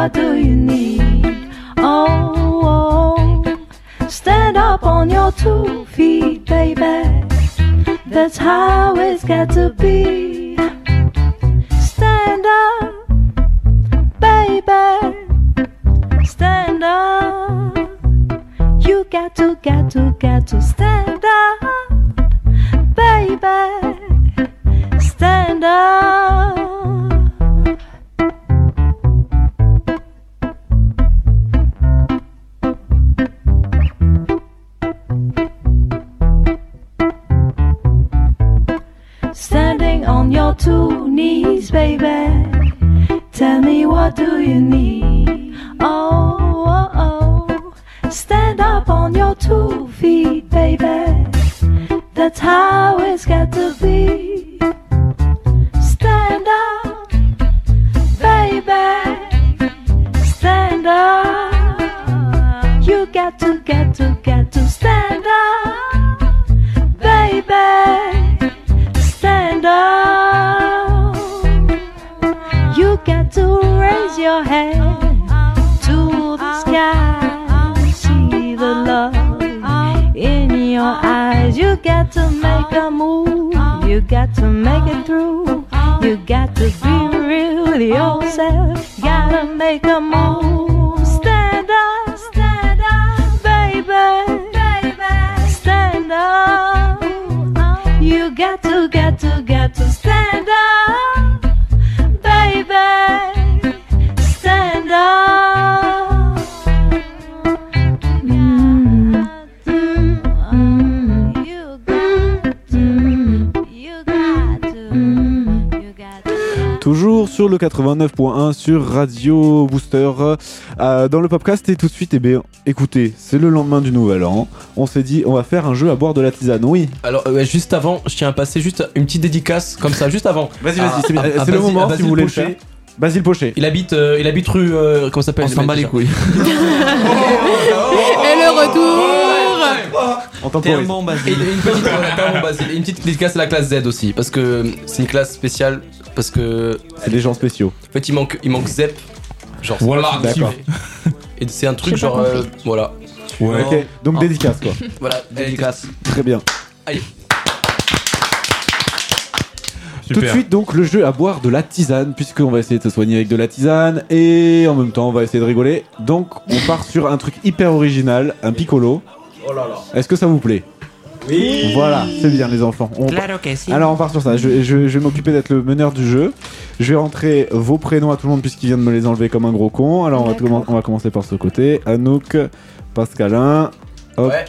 what do you need? Oh, oh. stand up on your two feet, baby. That's how it's got to be. Stand up, baby. Stand up. You got to, got to, got to stand up, baby. Stand up. On your two knees, baby. Tell me what do you need? Oh, oh, oh. stand up on your two feet, baby. That's how it's got to be. Stand up, baby. Stand up. You got to, got to, got your hand to the sky. See the love in your eyes. You got to make a move. You got to make it through. You got to be real with yourself. Gotta make a move. Stand up, stand up, baby, baby. Stand up. You got to, got to, sur le 89.1 sur Radio Booster euh, dans le podcast et tout de suite eh bien, écoutez c'est le lendemain du nouvel an on s'est dit on va faire un jeu à boire de la tisane oui Alors, euh, juste avant, je tiens à passer juste une petite dédicace comme ça, juste avant. Vas-y, vas-y, À- c'est à C'est le Basile- moment, si vous voulez le faire. Basile Pochet Il habite, euh, il habite rue. euh, comment ça s'appelle On s'en bat les couilles. Et le retour Et Basile. une petite, une petite dédicace à la classe Z aussi, parce que c'est une classe spéciale, parce que c'est des gens spéciaux en fait il manque, il manque Zep, genre c'est Voilà, d'accord. Et c'est un truc genre, euh, voilà, Ouais. ok donc Ah. dédicace quoi voilà, Dédicace. très bien Allez. Tout de suite, donc, le jeu à boire de la tisane, puisqu'on va essayer de se soigner avec de la tisane, et en même temps, on va essayer de rigoler. Donc, on part sur un truc hyper original, un piccolo. Oh là là. Est-ce que ça vous plaît? Oui Voilà, c'est bien, les enfants. On- Claro que si. Alors, on part sur ça. Je, je- je vais m'occuper d'être le meneur du jeu. Je vais rentrer vos prénoms à tout le monde, puisqu'il vient de me les enlever comme un gros con. Alors, on va, on commencer par ce côté. Anouk, Pascalin, hop. Ouais.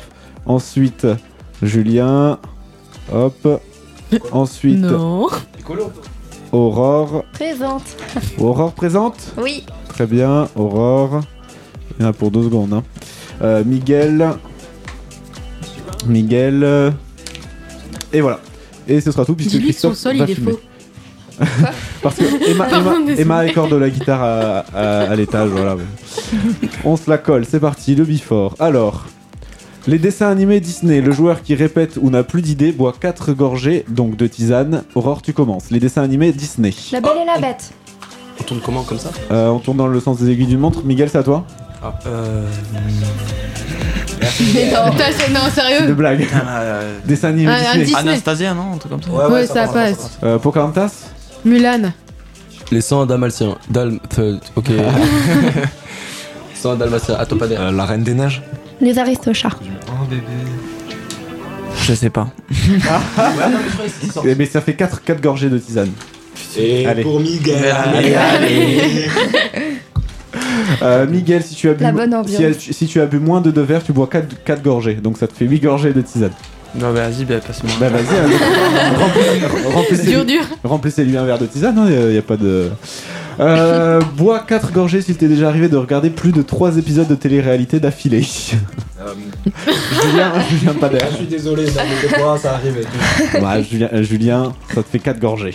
Ensuite, Julien, hop. Ensuite, Non. Aurore. Présente. Aurore présente? Oui. Très bien, Aurore. Il y en a pour deux secondes. hein. Euh, Miguel. Miguel. Et voilà. Et ce sera tout puisque Dis-lui que son Christophe sol, va il est filmer. faux. Parce que Emma, Pardon, Emma, désolé. Emma accorde la guitare à, à- à l'étage. Voilà. On se la colle, c'est parti, le bifort. Alors, les dessins animés Disney, le joueur qui répète ou n'a plus d'idées boit 4 gorgées, donc de tisane. Aurore, tu commences. Les dessins animés Disney. La belle et la bête. On tourne comment comme ça? Euh, on tourne dans le sens des aiguilles d'une montre. Miguel, c'est à toi Euh. Mais non, Putain, c'est- non, De sérieux. blague. putain, euh, Dessins animés Un- un Disney. Disney. Anastasia, non Un truc comme ça Ouais, ça passe. Euh, Pocahontas Mulan. Les 100 dalmatiens. Dal. euh, Ok. 100 dalmatiens. À toi pas Euh, la Reine des Neiges Les aristochats. Je sais pas. Eh, Mais ça fait 4, 4 gorgées de tisane. Et Allez. pour Miguel Allez, allez. Euh, Miguel, si tu as bu, La bonne ambiance. si, si tu as bu moins de 2 verres, tu bois 4, 4 gorgées. Donc ça te fait 8 gorgées de tisane. Non, bah, vas-y, bah, passe-moi. Bah vas-y, hein, remplis- remplissez- Dur, dur. remplissez-lui un verre de tisane, il n'y a, pas de... Euh, bois 4 gorgées s'il t'est déjà arrivé de regarder plus de 3 épisodes de télé-réalité d'affilée. Julien, Julien pas Je suis désolé, mais des fois ça arrive. Ouais, Julien, euh, Julien, ça te fait 4 gorgées.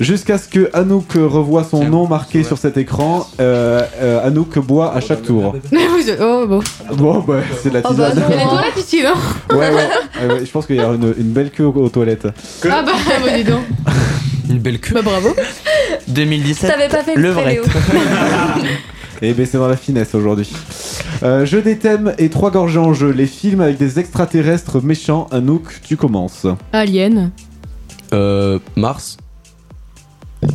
Jusqu'à ce que Anouk revoie son nom marqué sur cet écran, euh, euh, Anouk boit à chaque tour. oh bon. Bon, bah, c'est de la Oh bah tisane. non. Toilettes ici, non Ouais, ouais. Ouais, ouais, je pense qu'il y a une, une belle queue aux, aux toilettes. Ah bah, bah dis donc. Une belle queue. Bah bravo. 2017. T'avais pas fait le vrai. Léo. Et ben c'est dans la finesse aujourd'hui. Euh, jeu des thèmes et trois gorgées en jeu. Les films avec des extraterrestres méchants. Anouk, tu commences. Alien. Euh. Mars.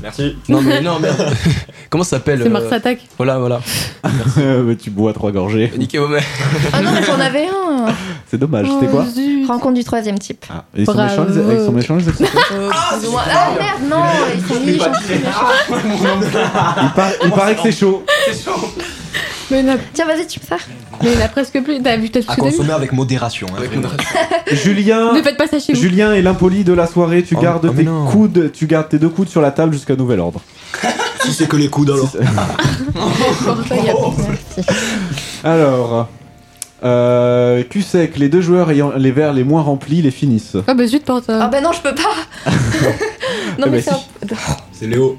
Merci. Non, mais non, merde. Comment ça s'appelle C'est euh, Mars Attack. Voilà, voilà. Mais tu bois trois gorgées. Niquez vos mères. Ah non, mais j'en avais un. C'est dommage. C'était quoi Rencontre du troisième type. Ah, Ils sont méchants les, ils sont méchants, les ou moins. Ah merde, non, ils sont méchants. il, par- il paraît que c'est chaud. Mais il a, Tiens, vas-y, tu peux faire. mais il y en a presque plus. T'as vu, t'as À consommer avec modération. hein, vraiment. Julien, Ne faites pas ça chez vous. Julien est l'impoli de la soirée. Tu Oh, gardes oh, mais tes non. coudes, tu gardes tes deux coudes sur la table jusqu'à nouvel ordre. Si c'est que les coudes alors. Pour ça, il y a- Alors, euh, cul sec. Les deux joueurs ayant les verres les moins remplis les finissent? Ah bah zut, porte. Ah bah non, je peux pas. non, Eh mais ben, c'est si. un- C'est Léo.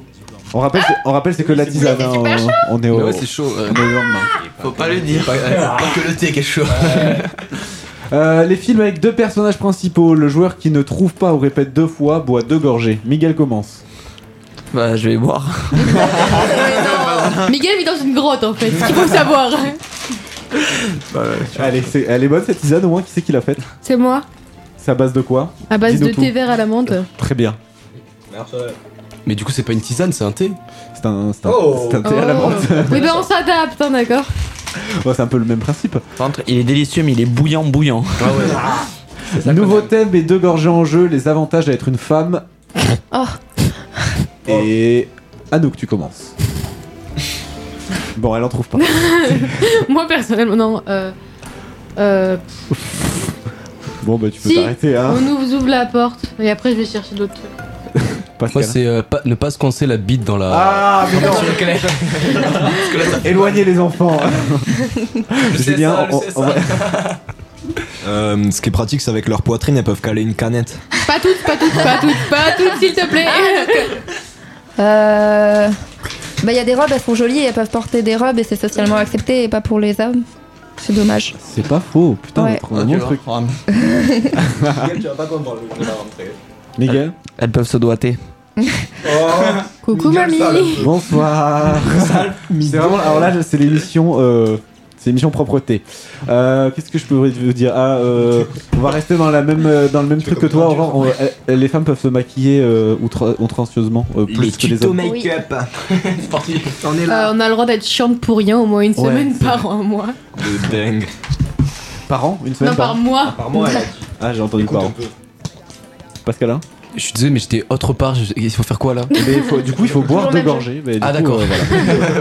On rappelle, c'est- on rappelle, c'est que la tisane. hein, on, on est au. Ouais, c'est chaud. euh, on est au lendemain. Faut pas le dire. Pas, pas que le thé qui est chaud. Euh, les films avec deux personnages principaux. Le joueur qui ne trouve pas ou répète deux fois boit deux gorgées. Miguel commence. Bah, je vais boire. Miguel vit dans une grotte en fait, ce qu'il faut savoir. Allez, c'est- elle est bonne cette tisane au moins. Qui c'est qui l'a faite? C'est moi, C'est à base de quoi? À base Dis-nous de tout. thé vert à la menthe. Très bien. Merci. Mais du coup, c'est pas une tisane, c'est un thé. C'est un, c'est un, Oh. c'est un thé à la Oh. menthe. Oui, bah on s'adapte, hein, d'accord. Ouais, c'est un peu le même principe. Par contre, il est délicieux, mais il est bouillant, bouillant. Nouveau thème et deux gorgées en jeu. Les avantages à être une femme. Oh. Et Anouk, tu commences. Bon, elle en trouve pas. Moi personnellement, non. Euh, euh, Bon, bah tu peux si, t'arrêter, hein. on nous ouvre la porte et après je vais chercher d'autres trucs. Pascal. Moi, c'est euh, pas- ne pas se coincer la bite dans la. Ah, mais non. Sur le clair. Éloignez les enfants. sais Julien, ça, je on- sais on ça. va- Euh, ce qui est pratique, c'est avec leur poitrine, elles peuvent caler une canette. Pas toutes, pas toutes, pas toutes, pas toutes, s'il te plaît. Euh... Bah, il y a des robes, elles sont jolies, elles peuvent porter des robes et c'est socialement accepté et pas pour les hommes. C'est dommage. C'est pas faux, putain, Ouais. on trouve un bon truc. Miguel, tu vas pas comprendre, je vais la rentrer. Miguel Elles peuvent se doiter. Coucou Miguel, mamie. Bonsoir. c'est vraiment. Alors là, c'est l'émission. Euh, c'est l'émission propreté. Euh, Qu'est-ce que je peux vous dire? Ah, euh, on va rester dans la même euh, dans le même truc que toi. Aurore. On- les femmes peuvent se maquiller euh, outre, outrancieusement euh, plus que les hommes. make-up. On est Euh, on a le droit d'être chiante pour rien au moins une Ouais, semaine par an, moi. De dingue. Par an, une semaine Non, par mois. Par mois, elle a dit. Ah, j'ai entendu Écoute par un an. Peu. Pascalin Je suis désolé, mais j'étais autre part. je- Il faut faire quoi là? Mais il faut- Du coup, il faut boire deux gorgées. mais Ah, d'accord. euh, voilà.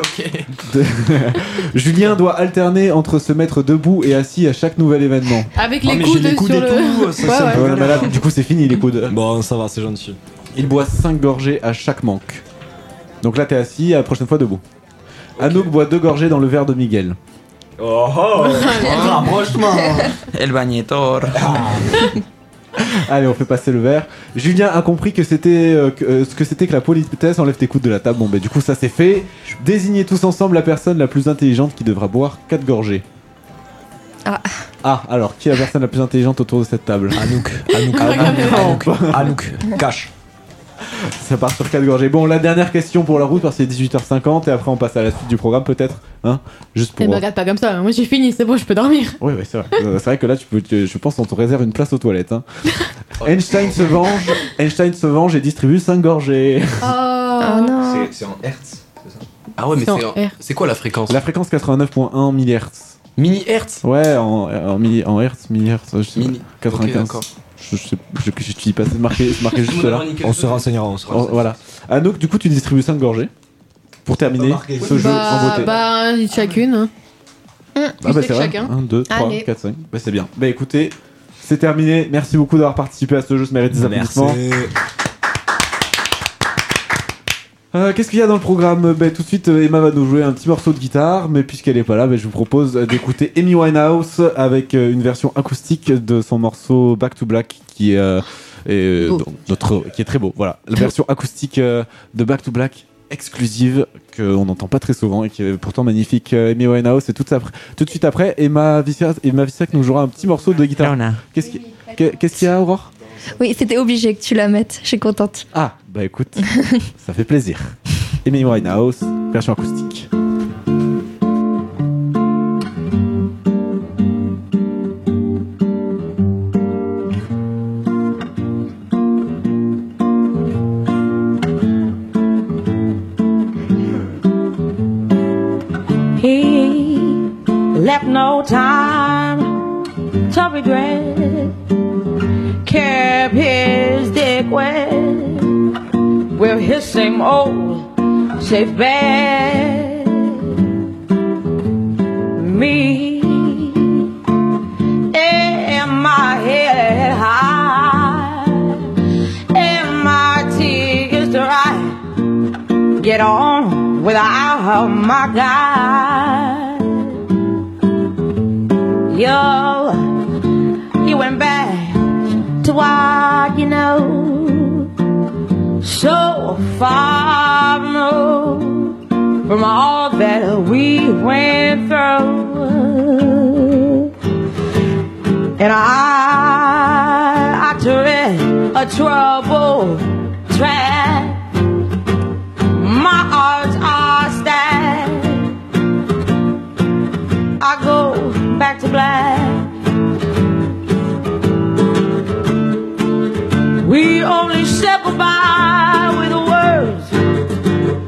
De- Julien doit alterner entre se mettre debout et assis à chaque nouvel événement. Avec Oh, les coudes les coudes sur et le. tout, ça, Ouais, ouais. là, du coup, c'est fini les coudes. Bon, ça va, c'est gentil. Il boit 5 gorgées à chaque manque. Donc là, t'es assis, la prochaine fois debout. Anouk boit deux gorgées dans le verre de Miguel. Oh oh Rapprochement El bañetor. Allez, on fait passer le verre. Julien a compris que c'était euh, que, euh, ce que c'était que la politesse. Enlève tes coudes de la table. Bon, bah du coup, ça c'est fait. Désignez tous ensemble la personne la plus intelligente qui devra boire 4 gorgées. Ah. Ah, alors, qui est la personne la plus intelligente autour de cette table? Anouk. Anouk. Anouk. Anouk. Cache. Ça part sur 4 gorgées. Bon, la dernière question pour la route parce que c'est 18h50 et après on passe à la suite du programme peut-être. Hein Juste pour. Eh, me regarde pas comme ça, moi j'ai fini, c'est bon, je peux dormir. Oui, oui, c'est vrai. Euh, c'est vrai que là, tu peux, tu- je pense qu'on te réserve une place aux toilettes. hein. Einstein se venge. Einstein se venge et distribue 5 gorgées. Oh non. C'est- en Hertz, c'est ça? Ah ouais, mais C'est en c'est quoi la fréquence? La fréquence 89.1 millihertz. Mini Hertz Ouais, en, en, milli- en hertz, millihertz, je sais Mini. pas. 95. Ok, d'accord. Je, je, sais- je, je, je dis pas, c'est marqué, marqué juste là. On se renseignera, on se Oh, renseignera. voilà. Anouk, du coup, tu distribues 5 gorgées. Pour terminer ce jeu en Bah, beauté. bah, chacune. hein. Ah Plus bah c'est vrai. chacun. 1, 2, 3, Allez. 4, 5. Bah c'est bien. Bah écoutez, c'est terminé. Merci beaucoup d'avoir participé à ce jeu. Ça mérite des Merci. Euh, Qu'est-ce qu'il y a dans le programme ben, Tout de suite, euh, Emma va nous jouer un petit morceau de guitare, mais puisqu'elle est pas là, ben, je vous propose euh, d'écouter Amy Winehouse avec une version acoustique de son morceau Back to Black qui, euh, est, euh, notre, qui est très beau. Voilà, la version acoustique de Back to Black exclusive qu'on n'entend pas très souvent et qui est pourtant magnifique. Amy Winehouse et tout, ça, tout de suite après, Emma Vissas, Emma nous jouera un petit morceau de guitare. Qu'est-ce qu'il y a, Aurore? Oui, c'était obligé que tu la mettes. Je suis contente. Ah, bah écoute, ça fait plaisir. Amy Winehouse, version acoustique. He left no time to regret. Wet with his same old safe bet. Me and my head high and my tears dry get on without my guy. Yo, you went back to what you know, so far removed from all that we went through. And I, I tread a troubled track my odds are stacked. I go back to black. Goodbye with words.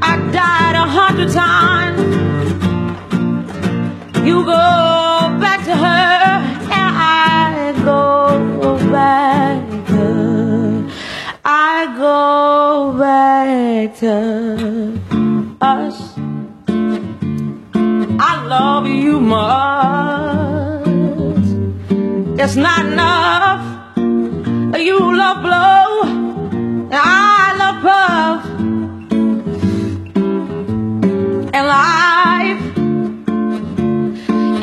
I died a hundred times. You go back to her, and I go back to. I go back to us. I love you much. It's not enough. You love blow, love puff. And life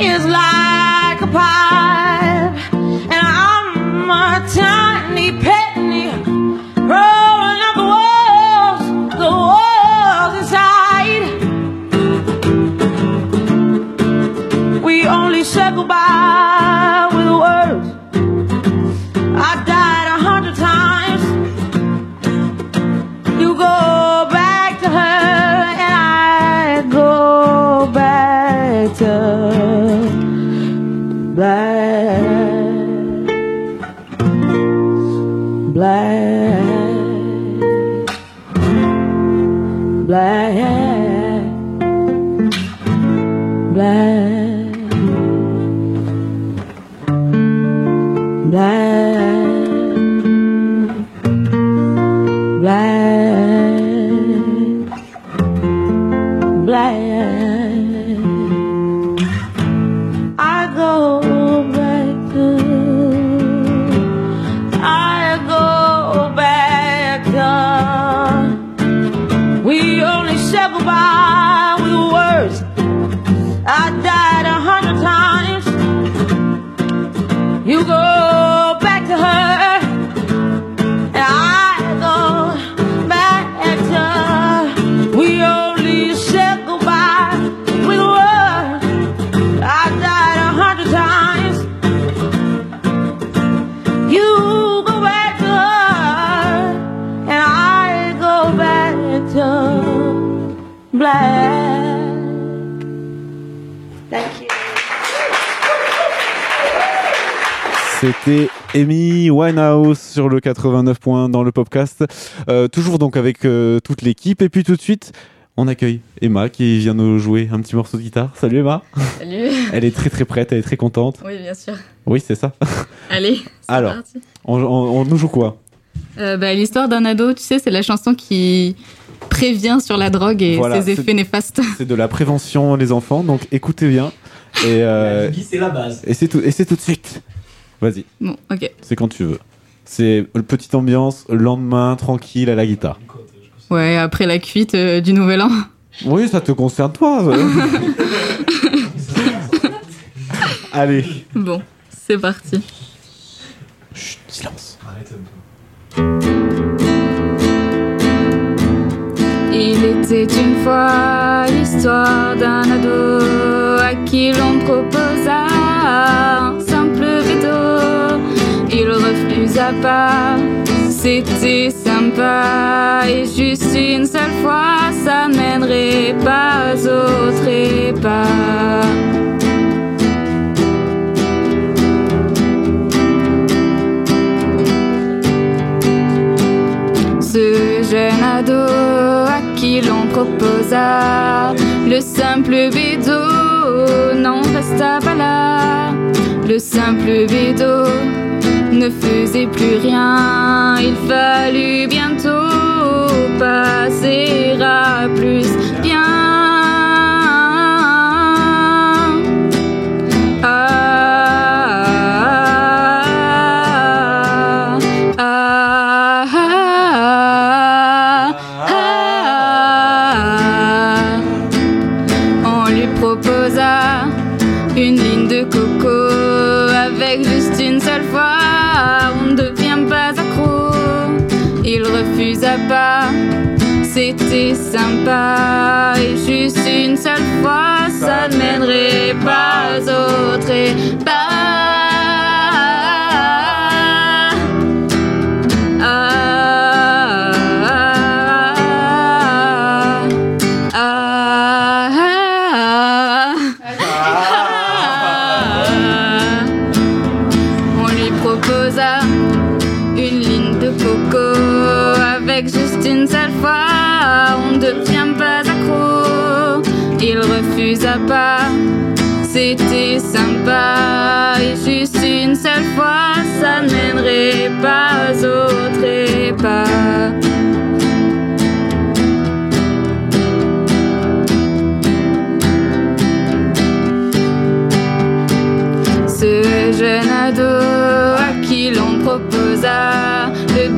is like a pipe, and I'm a tiny C'était Amy Winehouse sur le 89 points dans le podcast. Euh, toujours donc avec euh, toute l'équipe. Et puis tout de suite, on accueille Emma qui vient nous jouer un petit morceau de guitare. Salut Emma. Salut. Elle est très très prête, elle est très contente. Oui, bien sûr. Oui, c'est ça. Allez, c'est Alors, parti. on, on- on nous joue quoi? Euh, bah, L'histoire d'un ado, tu sais, c'est la chanson qui prévient sur la drogue et Voilà, ses effets néfastes. C'est de la prévention les enfants, donc écoutez bien. Et, euh, c'est la base. et c'est tout, et c'est tout de suite. Vas-y. Bon, ok. C'est quand tu veux. C'est une petite ambiance, lendemain, tranquille à la guitare. Ouais, après la cuite euh, du Nouvel An. Oui, ça te concerne toi. ça. Allez. Bon, c'est parti. silence. Il était une fois l'histoire d'un ado à qui l'on proposa pas, c'était sympa. Et juste une seule fois, ça mènerait pas au trépas. Ce jeune ado à qui l'on proposa le simple bédo n'en resta pas là. Le simple bédo ne faisait plus rien. Il fallut bientôt passer à plus bien. Sympa. Et juste une seule fois, ça ne mènerait pas au trépas. Ah,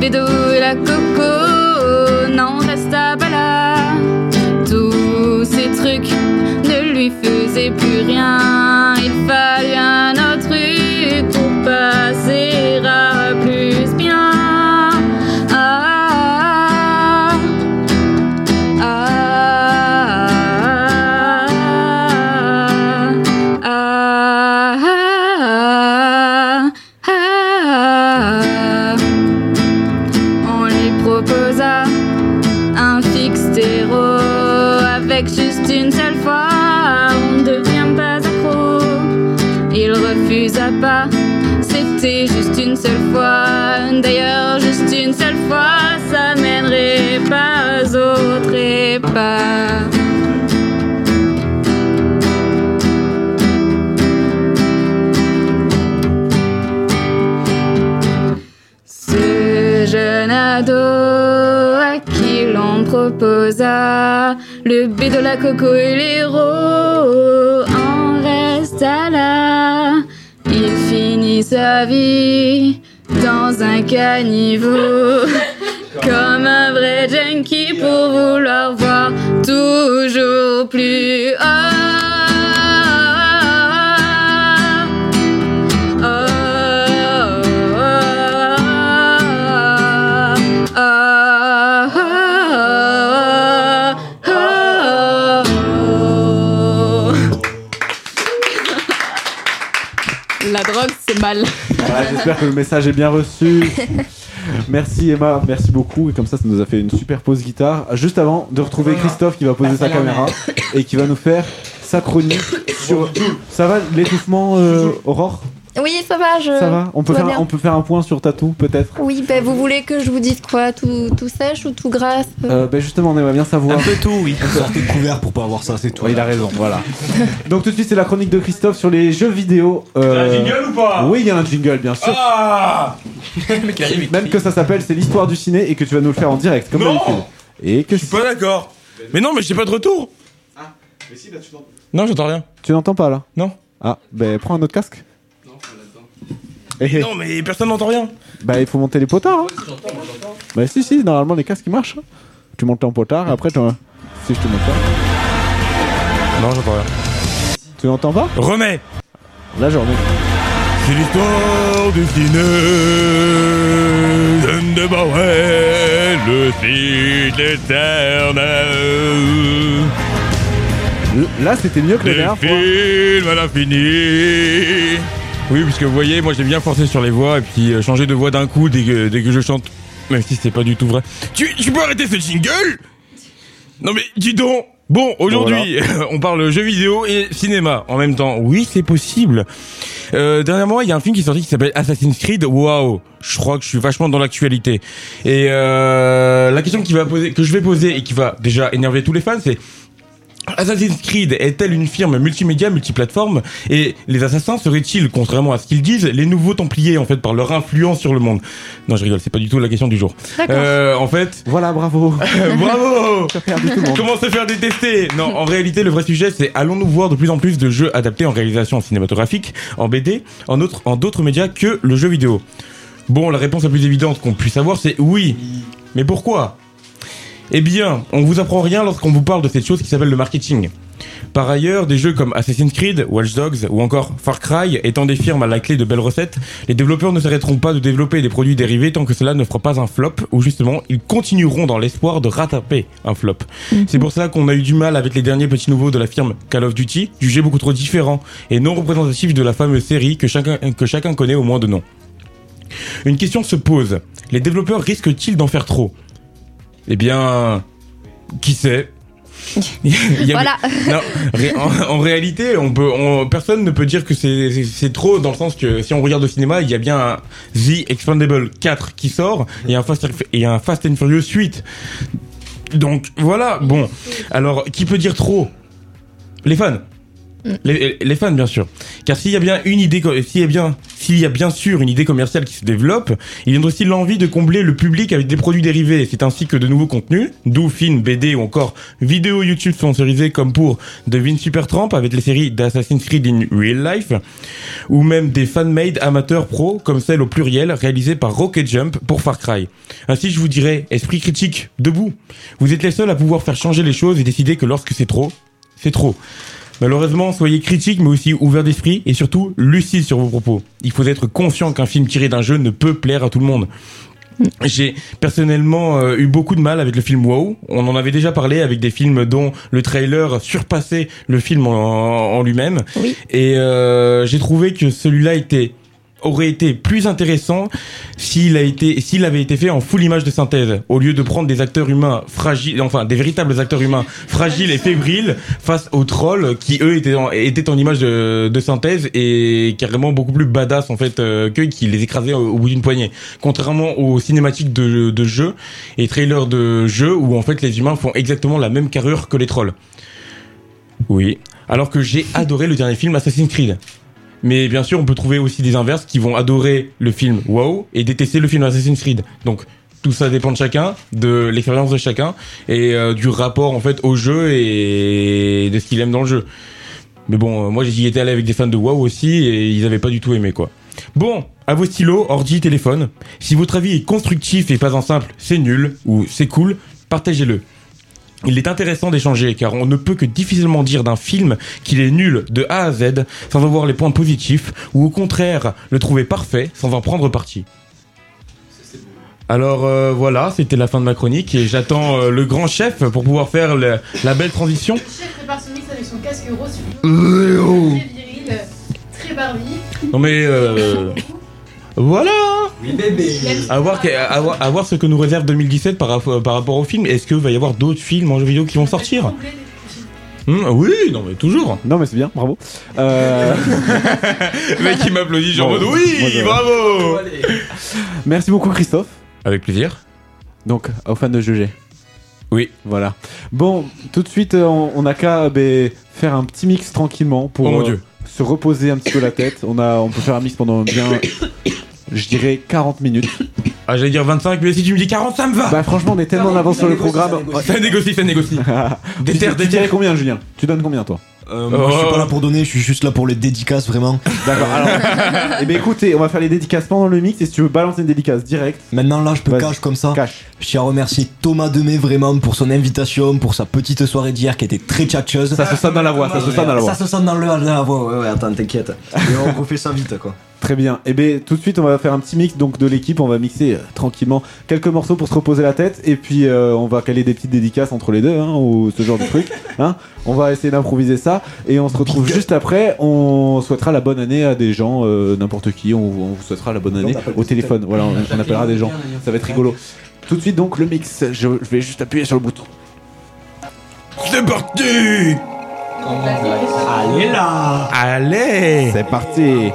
le bédo et avec juste le bédo, la coco et l'héros en resta là. Il finit sa vie dans un caniveau comme un vrai junkie pour vouloir voir toujours plus mal. Voilà, J'espère que le message est bien reçu. Merci Emma, merci beaucoup. Et comme ça, ça nous a fait une super pause guitare. Juste avant de retrouver Christophe qui va poser sa caméra et qui va nous faire sa chronique sur. Ça va l'étouffement, euh, Aurore? Oui, ça va, je. Ça va on peut, faire, bien. on peut faire un point sur Tatou, peut-être Oui, ben vous voulez que je vous dise quoi tout, tout sèche ou tout grasse? Euh, ben justement, on aimerait bien savoir. Un peu tout, oui. Sortez de couvert pour pas avoir ça, c'est tout. Ouais, il a raison, voilà. Donc tout de suite, c'est la chronique de Christophe sur les jeux vidéo. Euh, Il y a un jingle ou pas? Oui, il y a un jingle, bien sûr. Ah Même que ça s'appelle C'est l'histoire du ciné et que tu vas nous le faire en direct, comme Non d'habitude. Et que Je suis pas d'accord. Mais non, mais j'ai pas de retour. Mais si, là, tu. Non, j'entends rien. Tu n'entends pas là? Non. Ah, ben prends un autre casque. Et- Non, mais personne n'entend rien. Bah il faut monter les potards. Hein. Bah si si, normalement les casques ils marchent. hein. Tu montes ton potard, après, toi, si je te montre pas. Non, j'entends rien. Tu n'entends pas? Remets La journée. C'est l'histoire du ciné de Bauer, le site éternel. Là, c'était mieux que la Des dernière fois. films à l'infini. Oui, puisque vous voyez, moi j'ai bien forcé sur les voix et puis euh, changer de voix d'un coup dès que, dès que je chante, même si c'est pas du tout vrai. Tu, tu peux arrêter ce jingle? Non mais dis donc Bon, aujourd'hui, on parle jeux vidéo et cinéma en même temps. Oui, c'est possible. Euh, dernièrement, il y a un film qui est sorti qui s'appelle Assassin's Creed. Waouh, je crois que je suis vachement dans l'actualité. Et euh, la question qui va poser, que je vais poser et qui va déjà énerver tous les fans, c'est Assassin's Creed est-elle une firme multimédia, multiplateforme Et les assassins seraient-ils, contrairement à ce qu'ils disent, les nouveaux templiers en fait par leur influence sur le monde? Non, je rigole, c'est pas du tout la question du jour. Euh, en fait, Voilà, bravo. bravo le monde. Comment se faire détester? Non, en réalité, le vrai sujet, c'est allons-nous voir de plus en plus de jeux adaptés en réalisation cinématographique, en BD, en autres, en d'autres médias que le jeu vidéo? Bon, la réponse la plus évidente qu'on puisse avoir, c'est oui. Mais pourquoi? Eh bien, on vous apprend rien lorsqu'on vous parle de cette chose qui s'appelle le marketing. Par ailleurs, des jeux comme Assassin's Creed, Watch Dogs ou encore Far Cry étant des firmes à la clé de belles recettes, les développeurs ne s'arrêteront pas de développer des produits dérivés tant que cela ne fera pas un flop ou justement ils continueront dans l'espoir de rattraper un flop. C'est pour ça qu'on a eu du mal avec les derniers petits nouveaux de la firme Call of Duty, jugés beaucoup trop différents et non représentatifs de la fameuse série que chacun, que chacun connaît au moins de nom. Une question se pose. Les développeurs risquent-ils d'en faire trop? Eh bien, qui sait Il y a- Voilà. Non, ré- en, en réalité, on peut, on- personne ne peut dire que c'est trop dans le sens que si on regarde au cinéma, il y a bien un The Expandable 4 qui sort et un Fast, et un Fast and Furious 8. Donc voilà, bon. Alors, qui peut dire trop? Les fans. Les, les fans, bien sûr. Car s'il y a bien une idée, s'il y a bien, s'il y a bien sûr une idée commerciale qui se développe, il y a aussi l'envie de combler le public avec des produits dérivés. C'est ainsi que de nouveaux contenus, d'où films, BD ou encore vidéos YouTube sponsorisées comme pour Devine Supertramp avec les séries d'Assassin's Creed in Real Life, ou même des fan-made amateurs pro comme celle au pluriel réalisée par Rocket Jump pour Far Cry. Ainsi, je vous dirais, esprit critique, debout. Vous êtes les seuls à pouvoir faire changer les choses et décider que lorsque c'est trop, c'est trop. Malheureusement, soyez critiques mais aussi ouverts d'esprit et surtout lucides sur vos propos. Il faut être conscient qu'un film tiré d'un jeu ne peut plaire à tout le monde. J'ai personnellement euh, eu beaucoup de mal avec le film Wow. On en avait déjà parlé avec des films dont le trailer surpassait le film en, en lui-même. Et euh, j'ai trouvé que celui-là était aurait été plus intéressant s'il a été s'il avait été fait en full image de synthèse au lieu de prendre des acteurs humains fragiles enfin des véritables acteurs humains fragiles et fébriles face aux trolls qui eux étaient en, étaient en image de, synthèse et carrément beaucoup plus badass en fait euh, qu'eux qui les écrasaient au, bout d'une poignée. Contrairement aux cinématiques de, de et trailers de jeux où en fait les humains font exactement la même carrure que les trolls. Oui. Alors que j'ai adoré le dernier film Assassin's Creed mais bien sûr, on peut trouver aussi des inverses qui vont adorer le film WoW et détester le film Assassin's Creed. Donc tout ça dépend de chacun, de l'expérience de chacun et euh, du rapport en fait au jeu et de ce qu'il aime dans le jeu. Mais bon, euh, moi j'y étais allé avec des fans de WoW aussi et ils avaient pas du tout aimé quoi. Bon, à vos stylos, ordi, téléphone. Si votre avis est constructif et pas en simple, c'est nul ou c'est cool, partagez-le. Il est intéressant d'échanger car on ne peut que difficilement dire d'un film qu'il est nul de A à Z sans en voir les points positifs ou au contraire le trouver parfait sans en prendre parti. Alors euh, voilà, c'était la fin de ma chronique et j'attends euh, le grand chef pour pouvoir faire le- la belle transition. chef prépare son mix avec son casque rose, Euh, oh. très viril, très Barbie. Non mais euh, voilà. Oui bébé. À voir, que- à, voir, à voir ce que nous réserve 2017 par, rapport- par rapport au film. Est-ce qu'il va y avoir d'autres films en jeu vidéo qui vont sortir? Hmm, Oui, non mais toujours. Non mais c'est bien, bravo. Euh... Le mec qui m'applaudit genre en mode Bon, oui, bravo. Merci beaucoup Christophe. Avec plaisir. Donc, aux fans de juger. Oui. Voilà. Bon, tout de suite, euh, on on a qu'à ben, faire un petit mix tranquillement pour Oh mon euh, Dieu. Se reposer un petit peu la tête. On, a, on peut faire un mix pendant bien, je dirais, 40 minutes. Ah, j'allais dire 25, mais si tu me dis 40, ça me va. Bah, franchement, on est tellement en avance sur le programme. Ça négocie, ça négocie. Des Tu, dirais combien, Julien? Tu donnes combien, toi? Euh, moi, je suis pas là pour donner, je suis juste là pour les dédicaces, vraiment. D'accord, alors. eh ben écoutez, on va faire les dédicaces pendant le mix et si tu veux balancer une dédicace direct. Maintenant, là, je peux Vas-y. cash comme ça. Cash. Je tiens à remercier Thomas Demey vraiment pour son invitation, pour sa petite soirée d'hier qui était très tchatcheuse. Ça se sent dans la voix, ça se sent dans la voix. Ça se sent dans, le, dans la voix, ouais, ouais, attends, t'inquiète. Et on refait ça vite, quoi. Très bien. Et ben tout de suite, on va faire un petit mix donc de l'équipe. On va mixer euh, tranquillement quelques morceaux pour se reposer la tête et puis euh, on va caler des petites dédicaces entre les deux hein, ou ce genre de truc. Hein. On va essayer d'improviser ça et on se retrouve juste après. On souhaitera la bonne année à des gens, euh, n'importe qui. On, on vous souhaitera la bonne année au téléphone. Voilà, on, on appellera des gens. Ça va être rigolo. Tout de suite donc le mix. Je, je vais juste appuyer sur le bouton. C'est parti Allez là Allez C'est parti.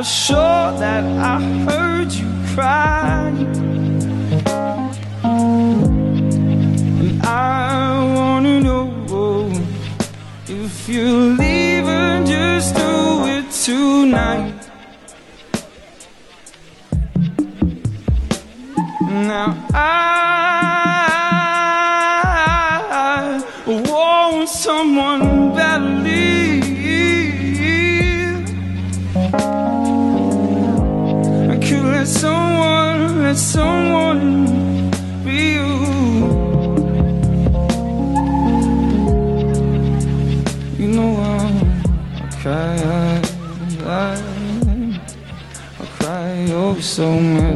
I sure that I so much.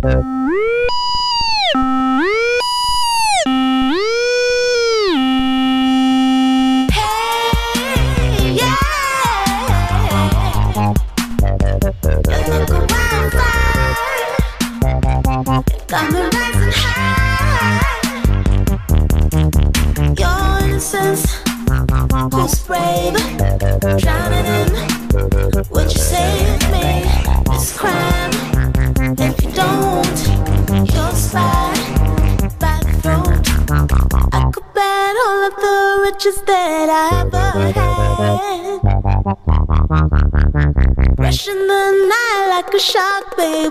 Hey,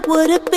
would have been.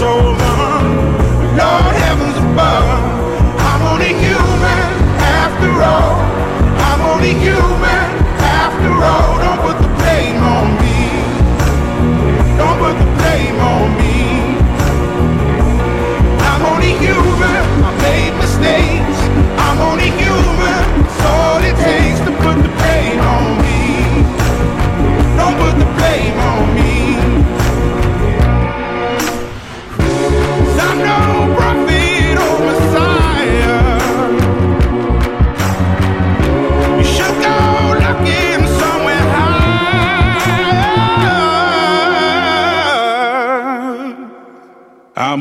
Solve them. Uh-huh. Lord heavens above, I'm only human after all. I'm only human after all. Don't put the blame on me. Don't put the blame on me. I'm only human.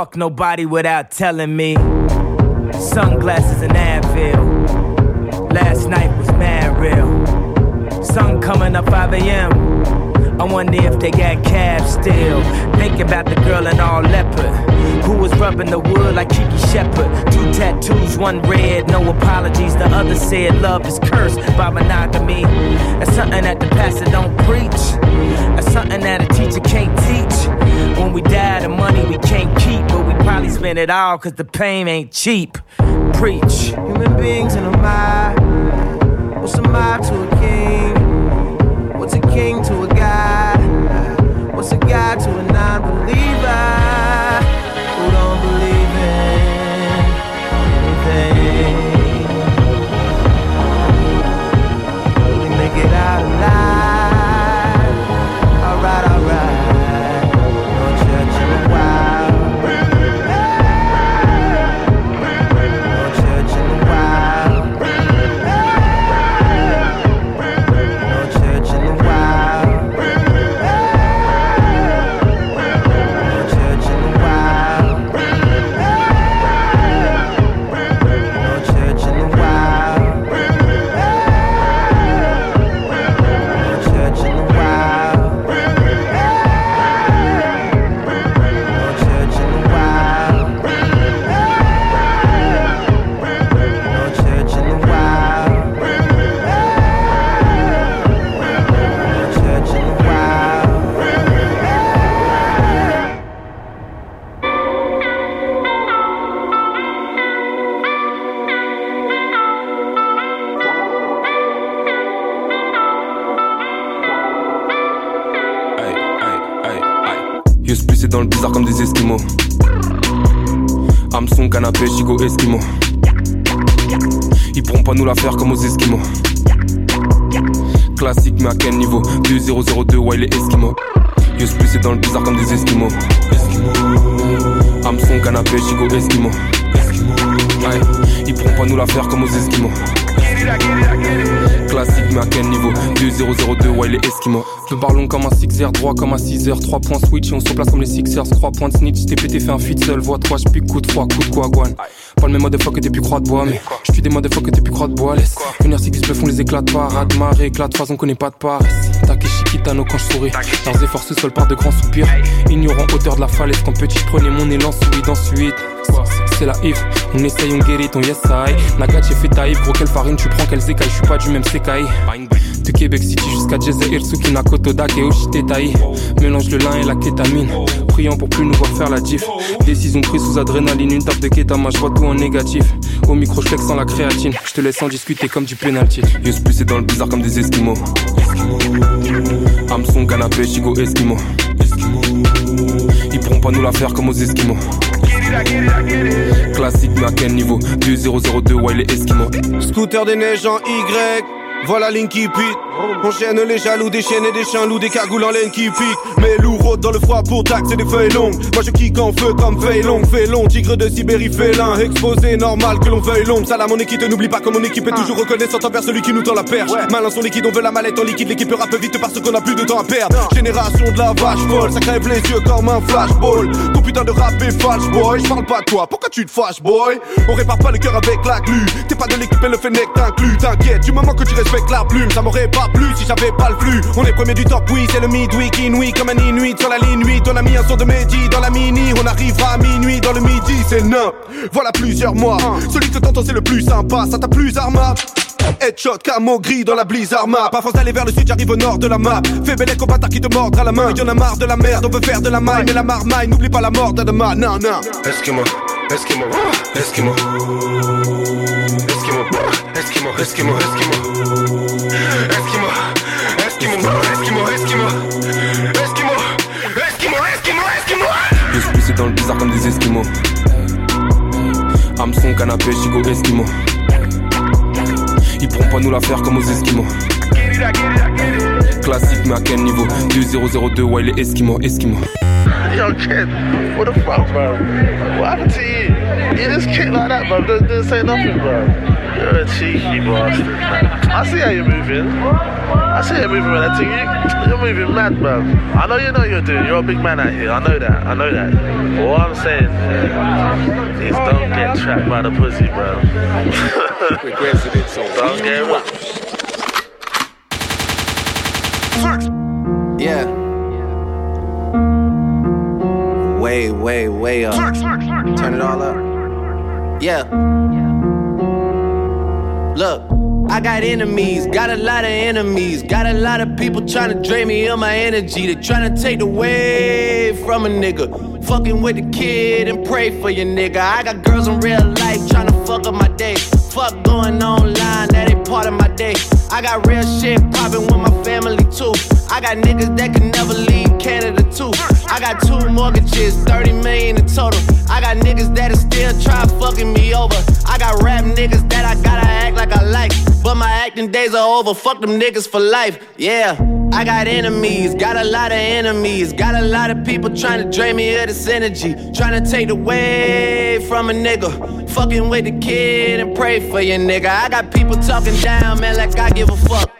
Fuck nobody without telling me. Sunglasses and Advil. Last night was mad real. Sun coming up 5 a.m. I wonder if they got cabs still. Thinking about the girl in all leopard. Who was rubbing the wood like Kiki Shepard. Two tattoos, one red, no apologies. The other said love is cursed by monogamy. That's something that the pastor don't preach. Something that a teacher can't teach. When we die, the money we can't keep, but we probably spend it all cause the pain ain't cheap. Preach. Human beings in a mob. What's a mob to a comme aux esquimaux. Classique, mais à quel niveau? 2002, ouais, les esquimaux. Yo c'est dans le bizarre comme des esquimaux. Hameçon, canapé, chico, esquimaux. Ouais, ils pourront pas nous la faire comme aux esquimaux. Classique, mais à quel niveau? 2002, ouais, les esquimaux. Le ballon comme un 6R, droit comme un 6R. 3 points switch et on se place comme les Sixers. 3 points snitch, t'es pété, fait un feat seul. Voix 3, j'pique coup de froid, coup de quoi, guan. Pas le même motherfucker que t'es plus croix de bois, mais j'suis des motherfuckers que t'es plus croix de bois. Laisse une RCX me font les éclats de parade, marée, éclat de phase, on connaît pas de paresse. Takeshi Kitano quand je souris. Leurs efforts se soldent par de grands soupirs. Ignorant hauteur de la falaise, quand petit, j'prenais mon élan, souris ensuite. C'est la if, on essaye, on guérit, on yes I. Nagat, j'ai fait taïf, gros, quelle farine tu prends, quelles écailles, j'suis pas du même sekai. De Québec City jusqu'à Jeze Irsuki, Nakoto, Dak et Oshite Tai. Mélange le lin et la kétamine. Pour plus nous voir faire la diff. Décision prise sous adrénaline, une tape de kétama, je vois tout en négatif. Au micro, je sans la créatine. Je te laisse en discuter comme du penalty. Plus c'est dans le bizarre comme des esquimaux. Hameçon, canapé, chigo, esquimaux. Ils pourront pas nous la faire comme aux esquimaux. Classique, mais à quel niveau? 2002, ouais, les esquimaux. Scooter des neiges en Y. Voilà pique. On chaîne les jaloux, des chiennes et des chiens loups, des cagoules en laine qui piquent. Mais loup rôde dans le froid pour taxer des feuilles longues. Moi je kick en feu comme feuille longue, fait long, tigre de Sibérie félin. Exposé, normal que l'on veuille l'ombre. Salam mon équipe, n'oublie pas que mon équipe est toujours reconnaissante envers celui qui nous tend la perche. Malin son liquide, on veut la mallette en liquide, l'équipe rappe vite parce qu'on a plus de temps à perdre. Génération de la vache folle, ça crève les yeux comme un flashball. Ton putain de rap est false boy, je parle pas de toi, pourquoi tu te fâches boy? On répare pas le cœur avec la glu. T'es pas de l'équipe et le fennec t'inclut, t'inquiète, du moment que tu respectes la plume, ça m'aurait pas plu si j'avais pas le flux. On est premier du top, oui, c'est le midweek, inouï comme un inuit sur la ligne 8. On a mis un son de Mehdi dans la mini, on arrivera à minuit dans le midi, c'est nain. Voilà plusieurs mois, celui que t'entends c'est le plus sympa, ça t'a plus arma. Headshot, camo gris dans la blizzard map. Force d'aller vers le sud, j'arrive au nord de la map. Fais belle au bâtard qui te mordra la main. Y'en a marre de la merde, on veut faire de la maille. Mais la marmaille, n'oublie pas la mort d'Adama. Non, non. Esquimaux, Esquimaux, Esquimaux. Esquimaux, Esquimaux, Esquimaux, Esquimaux. Esquimaux, Esquimaux, Esquimaux, Esquimaux. Esquimaux, Esquimaux, Esquimaux, Esquimaux. Yo, plus c'est dans le bizarre comme des Esquimaux. Hameçon, canapé, chico, Esquimaux. Ils pourront pas nous la faire comme aux Esquimaux. Classique, mais à quel niveau? 2002, ouais, les Esquimaux, Esquimaux. Yo, kid, what the fuck, bro? What happened to you? You just kick like that, bro. Didn't, didn't say nothing, bro. You're a cheeky bastard. I see how you're moving. I see how you're moving with that thing. You, you're moving mad, bro. I know you know what you're doing. You're a big man out here. I know that. I know that. But what I'm saying yeah, is don't get trapped by the pussy, bro. don't get whacked. Yeah. Way, way, way up. Turn it all up. Yeah. Look, I got enemies, got a lot of enemies, got a lot of people trying to drain me of my energy. They trying to take away from a nigga. Fucking with the kid and pray for your nigga. I got girls in real life trying to fuck up my day. Fuck going online, that ain't part of my day. I got real shit poppin' with my family too. I got niggas that can never leave Canada too. I got two mortgages, 30 million in total. I got niggas that is still try fucking me over. I got rap niggas that I gotta act like I like. But my acting days are over, fuck them niggas for life. Yeah, I got enemies, got a lot of enemies. Got a lot of people trying to drain me of this energy. Trying to take away from a nigga. Fucking with the kid and pray for your nigga. I got people talking down, man, like I give a fuck.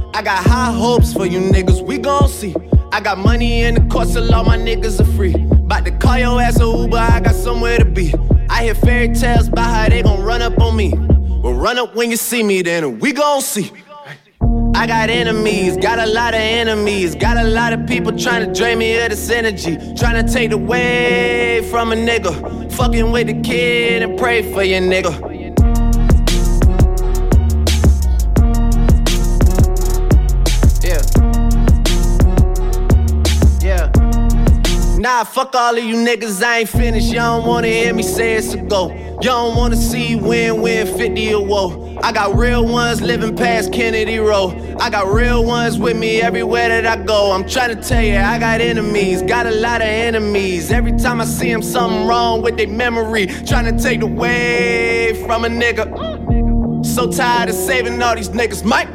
I got high hopes for you niggas, we gon' see. I got money in the course, so all my niggas are free. About to call your ass a Uber, I got somewhere to be. I hear fairy tales about how they gon' run up on me. Well, run up when you see me, then we gon' see. I got enemies, got a lot of enemies, got a lot of people trying to drain me of this energy, trying to take away from a nigga. Fucking with the kid and pray for your nigga. Nah, fuck all of you niggas, I ain't finished. You don't wanna hear me say it's a go. Y'all don't wanna see win win 50 or woe. I got real ones living past Kennedy Road. I got real ones with me everywhere that I go. I'm trying to tell you, I got enemies, got a lot of enemies. Every time I see them, something wrong with their memory. Trying to take away from a nigga. So tired of saving all these niggas, Mike.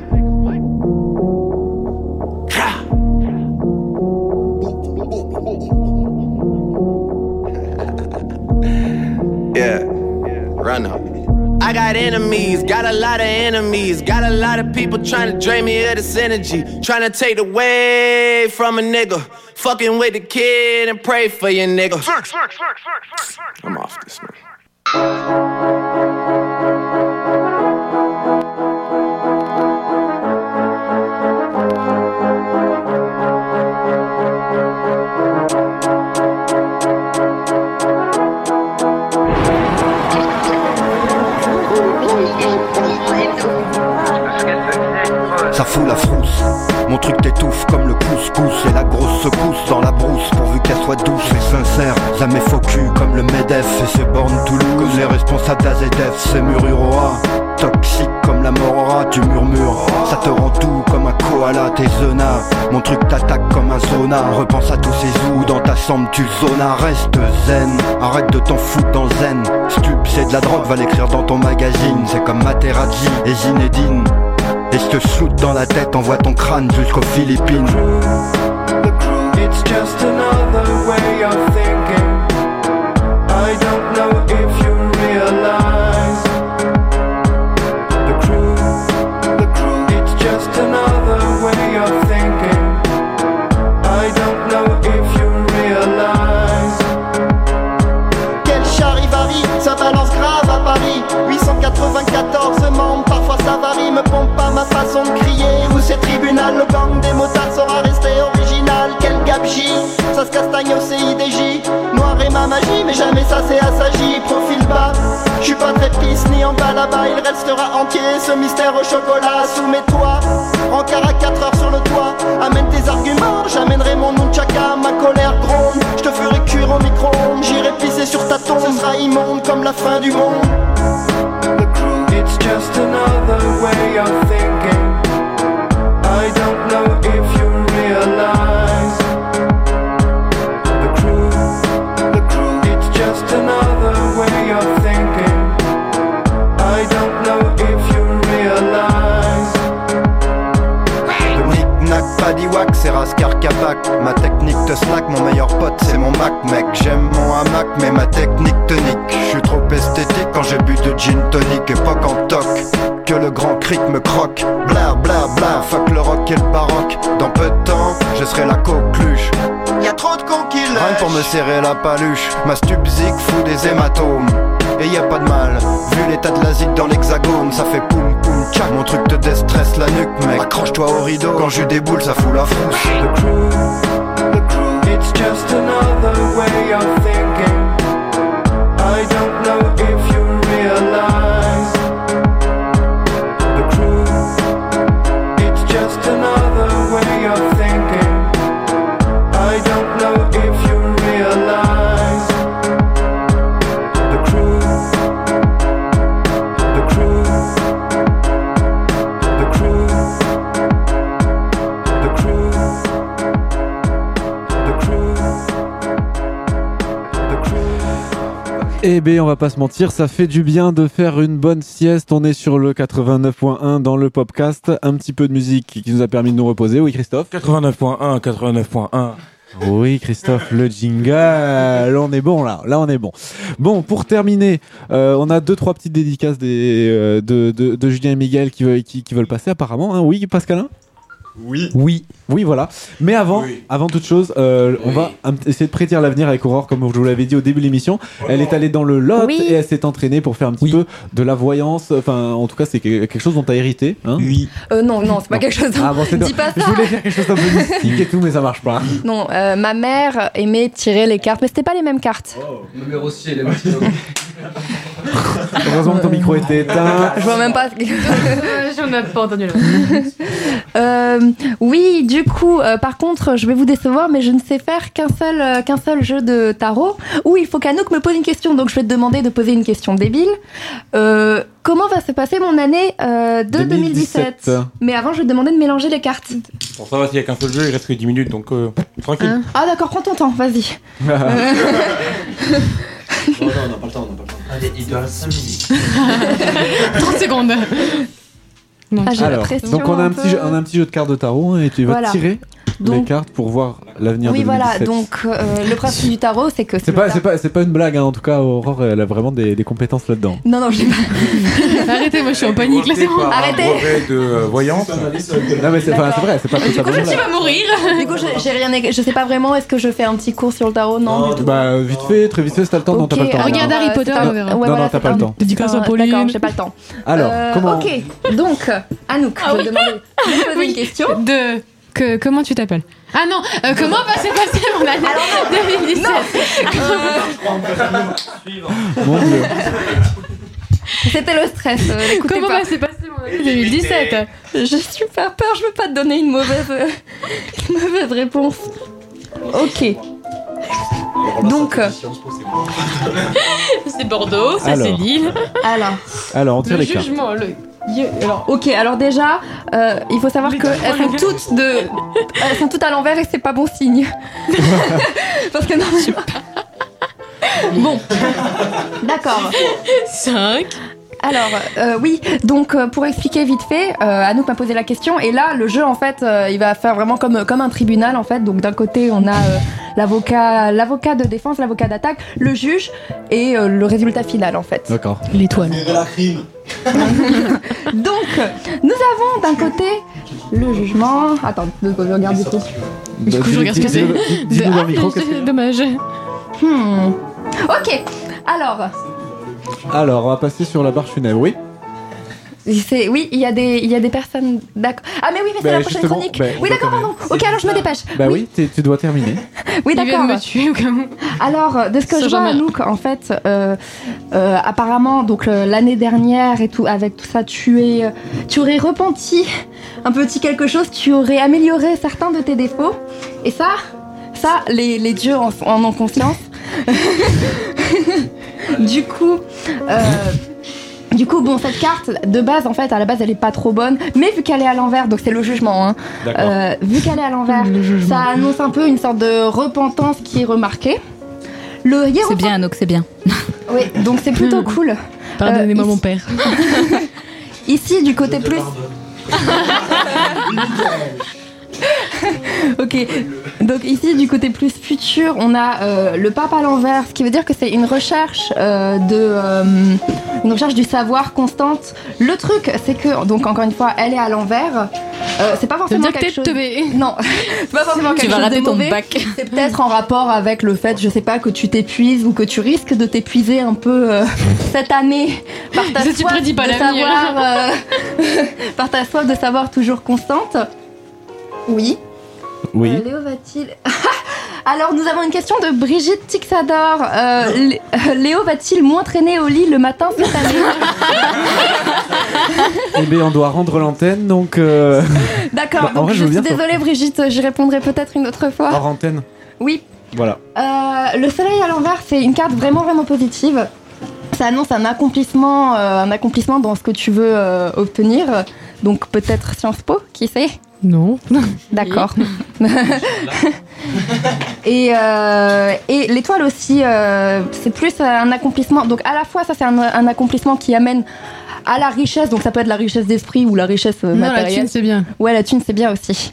Got enemies, got a lot of enemies, got a lot of people trying to drain me of this energy, trying to take away from a nigga. Fucking with the kid and pray for your nigga. I'm off this one. Ça fout la frousse, mon truc t'étouffe comme le couscous. Et la grosse secousse dans la brousse pourvu qu'elle soit douce et sincère. Jamais faux cul comme le MEDEF et c'est borne Toulouse Comme les responsables d'AZF, c'est Mururoa. Toxique comme la morora, tu murmures. Ça te rend tout comme un koala, tes zonas Mon truc t'attaque comme un zona Repense à tous ces zoos dans ta chambre, tu zonas. Reste zen, arrête de t'en foutre dans zen. Stup, c'est de la drogue, va l'écrire dans ton magazine. C'est comme Materazzi et Zinedine et je te shoot dans la tête, envoie ton crâne jusqu'aux Philippines. It's just another way of thinking. I don't Ça se castagne au CIDJ Noir et ma magie, mais jamais ça c'est assagi. Profil bas, je suis pas très pisse ni en bas là-bas. Il restera entier ce mystère au chocolat Sous mes toits, rencard à 4 heures sur le toit. Amène tes arguments, j'amènerai mon nunchaka Ma colère gronde, je te ferai cuire au micro-ondes. J'irai pisser sur ta tombe, ce sera immonde comme la fin du monde. It's just another way of thinking. I don't know if you realize c'est Raskar Kapak. Ma technique te slack, mon meilleur pote c'est mon Mac mec. J'aime mon hamac mais ma technique tonique. Je suis trop esthétique quand j'ai bu de gin tonic. Époque en toc, que le grand cric me croque. Bla bla bla, fuck le rock et le baroque. Dans peu de temps, je serai la coqueluche Y'a trop de cons qui Rien pour me serrer la paluche. Ma stupzik fout des hématomes. Et y a pas de mal Vu l'état de l'asile dans l'hexagone. Ça fait poum poum tchac Mon truc te déstresse la nuque mec. Accroche-toi au rideau. Quand je déboule ça fout la frousse. The crew, the crew. It's just another way of thinking. Eh ben, on va pas se mentir, ça fait du bien de faire une bonne sieste. On est sur le 89.1 dans le podcast. Un petit peu de musique qui nous a permis de nous reposer. Oui, Christophe 89.1, 89.1. Oui, Christophe, le jingle. Là, on est bon, là. Là, on est bon. Bon, pour terminer, euh, on a deux, trois petites dédicaces des, euh, de, de, de Julien et Miguel qui, veulent- qui, qui veulent passer, apparemment. hein. Oui, Pascalin? Oui. Oui. Oui, voilà. Mais avant, avant toute chose, euh, on va essayer de prédire l'avenir avec Aurore, comme je vous l'avais dit au début de l'émission. Elle est allée dans le Lot Oui. et elle s'est entraînée pour faire un petit peu de la voyance. Enfin, en tout cas, c'est que- quelque chose dont tu as hérité. Hein oui. Euh, non, non, c'est pas quelque chose. Ah bon, Dis pas Je ça. voulais faire quelque chose d'un peu mystique et tout, mais ça marche pas. Non, euh, ma mère aimait tirer les cartes, mais c'était pas les mêmes cartes. Numéro aussi, elle est Heureusement que ton micro était éteint. Je vois même pas. J'en ai pas entendu. Euh, oui, du coup, euh, par contre, je vais vous décevoir, mais je ne sais faire qu'un seul, euh, qu'un seul jeu de tarot où il faut qu'Anouk me pose une question. Donc, je vais te demander de poser une question débile. Euh, comment va se passer mon année euh, de 2017, 2017. Mais avant, je vais te demander de mélanger les cartes. Pour ça va, s'il y a qu'un seul jeu, il reste que 10 minutes, donc euh, tranquille. Ah, d'accord, prends ton temps, vas-y. Non, non, on n'a pas le temps, on n'a pas le temps. Allez, il doit 5 minutes. 30 secondes. Ah, j'ai la Alors, donc on a un, un petit peu. jeu, on a un petit jeu de cartes de tarot et tu vas Voilà. tirer les Donc- cartes pour voir l'avenir Oui, de voilà, 2017. donc euh, le principe du tarot, c'est que C'est pas, pas, c'est pas une blague, hein. en tout cas, Aurore, elle a vraiment des, des compétences là-dedans. Non, non, je pas. Arrêtez, moi je suis en panique là, c'est bon. Arrêtez. brevet de euh, voyance. Non, mais c'est vrai, c'est pas une Du coup. Tu vas mourir. Du coup, je- j'ai rien, je sais pas vraiment. Est-ce que je fais un petit cours sur le tarot? Non, du tout. Bah, vite fait, très vite fait, si t'as le temps, non, t'as pas le temps. Regarde Harry euh, Potter, un- on verra. Ouais, Non, non, t'as pas le un- temps. Dédicace à un- Pauline. D'accord, j'ai pas le temps. Alors, Euh, comment Ok, donc, Anouk, je vais te demander de poser une question. De. Que, comment tu t'appelles Ah non, euh, comment va se passer mon année 2017 Mon dieu. C'était le stress. euh, l'écoutez Comment pas. va se passer mon année 2017 J'ai super peur. Je veux pas te donner une mauvaise, euh, une mauvaise réponse. Ok. Donc, euh, C'est Bordeaux, ça c'est Alors. Lille. alors, Alors, on tire Le les cartes. jugement, le. Alors, ok. Alors déjà, euh, il faut savoir que elles sont toutes de, elles sont toutes à l'envers et c'est pas bon signe. Parce que non. Bon. D'accord. 5. Alors, euh, oui, donc euh, pour expliquer vite fait, euh, Anouk m'a posé la question, et là, le jeu, en fait, euh, il va faire vraiment comme, comme un tribunal, en fait. Donc, d'un côté, on a euh, l'avocat l'avocat de défense, l'avocat d'attaque, le juge, et euh, le résultat final, en fait. D'accord. L'étoile. Donc, nous avons d'un côté le jugement. Attends, deux secondes, je regarde du coup. Du coup, je regarde ce que- C'est dommage. Hmm. Ok, alors, Alors, on va passer sur la barre funèbre, oui. c'est oui, il y a des il y a des personnes d'accord. Ah mais oui, mais c'est Bah, la prochaine chronique. bah, on oui, d'accord, pardon. Ok, alors je me dépêche. Bah oui, tu dois terminer. Oui, d'accord. me tuer. Alors, de ce que je vois. Anouk, en fait, euh, euh, apparemment, donc euh, l'année dernière et tout, avec tout ça, tu es, euh, tu aurais repenti un petit quelque chose, tu aurais amélioré certains de tes défauts, et ça, ça, les, les dieux en, en ont conscience. du coup. euh, du coup, bon, cette carte, de base, en fait, à la base, elle est pas trop bonne, mais vu qu'elle est à l'envers, donc c'est le jugement, hein, euh, vu qu'elle est à l'envers, ça annonce un peu une sorte de repentance qui est remarquée. Le C'est bien, Anouk, c'est bien. oui, donc c'est plutôt cool. Pardonnez-moi Euh, mon père. Ici, du côté plus. ok, donc ici, du côté plus futur, on a euh, le pape à l'envers, ce qui veut dire que c'est une recherche euh, de. euh, une recherche du savoir constante. Le truc, c'est que, donc encore une fois, elle est à l'envers. Euh, c'est pas forcément quelque chose. Non, c'est pas forcément Tu quelque vas chose rater de ton mauvais. bac. C'est peut-être en rapport avec le fait, je sais pas, que tu t'épuises ou que tu risques de t'épuiser un peu euh, cette année par ta Ça, tu soif prédis pas de l'avenir. savoir, euh, par ta soif de savoir toujours constante. Oui. Oui. Euh, Léo va-t-il Alors, nous avons une question de Brigitte Tixador. Euh, Lé- euh, Léo va-t-il moins traîner au lit le matin cette année Eh bien, on doit rendre l'antenne, donc. euh, D'accord, Bah, en donc vrai, je je, veux suis bien ça. désolée Brigitte, j'y répondrai peut-être une autre fois. hors antenne. Oui, Voilà. Euh, le soleil à l'envers, c'est une carte vraiment vraiment positive. Ça annonce un accomplissement, euh, un accomplissement dans ce que tu veux euh, obtenir. Donc peut-être Sciences Po, qui sait? Non. D'accord. et euh, et l'étoile aussi, euh, c'est plus un accomplissement. Donc à la fois, ça c'est un, un accomplissement qui amène à la richesse. Donc ça peut être la richesse d'esprit ou la richesse euh, Non, la matérielle. thune, c'est bien. Ouais, la thune c'est bien aussi.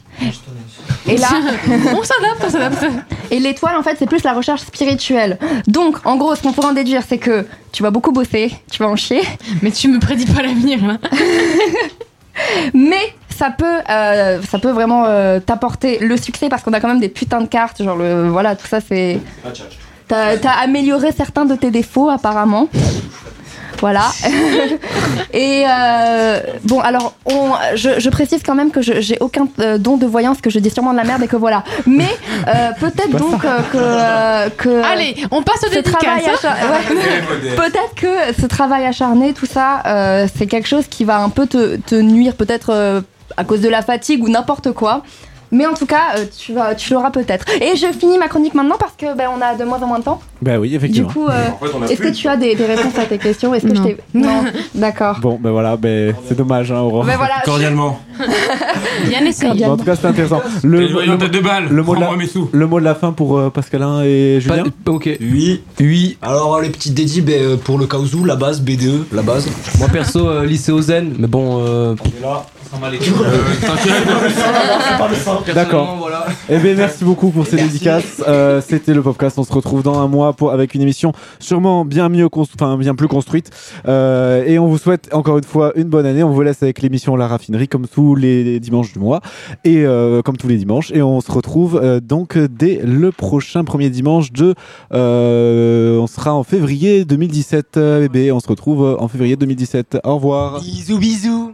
Et là, on s'adapte, on s'adapte. et l'étoile, en fait, c'est plus la recherche spirituelle. Donc, en gros, ce qu'on pourrait en déduire, c'est que tu vas beaucoup bosser, tu vas en chier, Mais tu me prédis pas l'avenir là. mais ça peut, euh, ça peut vraiment euh, t'apporter le succès parce qu'on a quand même des putains de cartes. Genre, le, voilà, tout ça, c'est. T'as t'as amélioré certains de tes défauts, apparemment. Voilà. Et euh, bon, alors, on, je, je précise quand même que je- j'ai aucun euh, don de voyance, que je dis sûrement de la merde et que voilà. Mais euh, peut-être donc euh, que, euh, que. Allez, on passe aux ce dédicaces, travail hein. acharné- ouais. Peut-être que ce travail acharné, tout ça, euh, c'est quelque chose qui va un peu te, te nuire, peut-être euh, à cause de la fatigue ou n'importe quoi. Mais en tout cas, euh, tu, vas, tu l'auras peut-être. Et je finis ma chronique maintenant parce que ben, on a de moins en moins de temps. Bah oui, Du effectivement. coup, euh, En fait, on a est-ce que tu as des, des réponses à tes questions Est-ce que je t'ai. Non, d'accord. Bon, ben voilà, ben, c'est dommage, hein, Aurore. Ben voilà, je- Cordialement. Bien essayé. Bon, en tout cas, c'était intéressant. T'as deux balles. le, mot de la, mes sous. le mot de la fin pour euh, Pascalin et Julien Ok. Oui. Oui. Alors les petites dédits ben, pour le cas où, la base, BDE, la base. Moi perso, euh, lycée Ozen, mais bon. Euh... là, les D'accord. Voilà. Eh bien, merci beaucoup pour ces dédicaces. Euh, C'était le podcast. On se retrouve dans un mois pour, avec une émission sûrement bien mieux, enfin bien plus construite. Euh, et on vous souhaite encore une fois une bonne année. On vous laisse avec l'émission La Raffinerie comme tous les dimanches du mois et euh, comme tous les dimanches. Et on se retrouve euh, donc dès le prochain premier dimanche de. euh, on sera en février 2017. euh, bébé. On se retrouve euh, en février 2017. Au revoir. Bisous, bisous.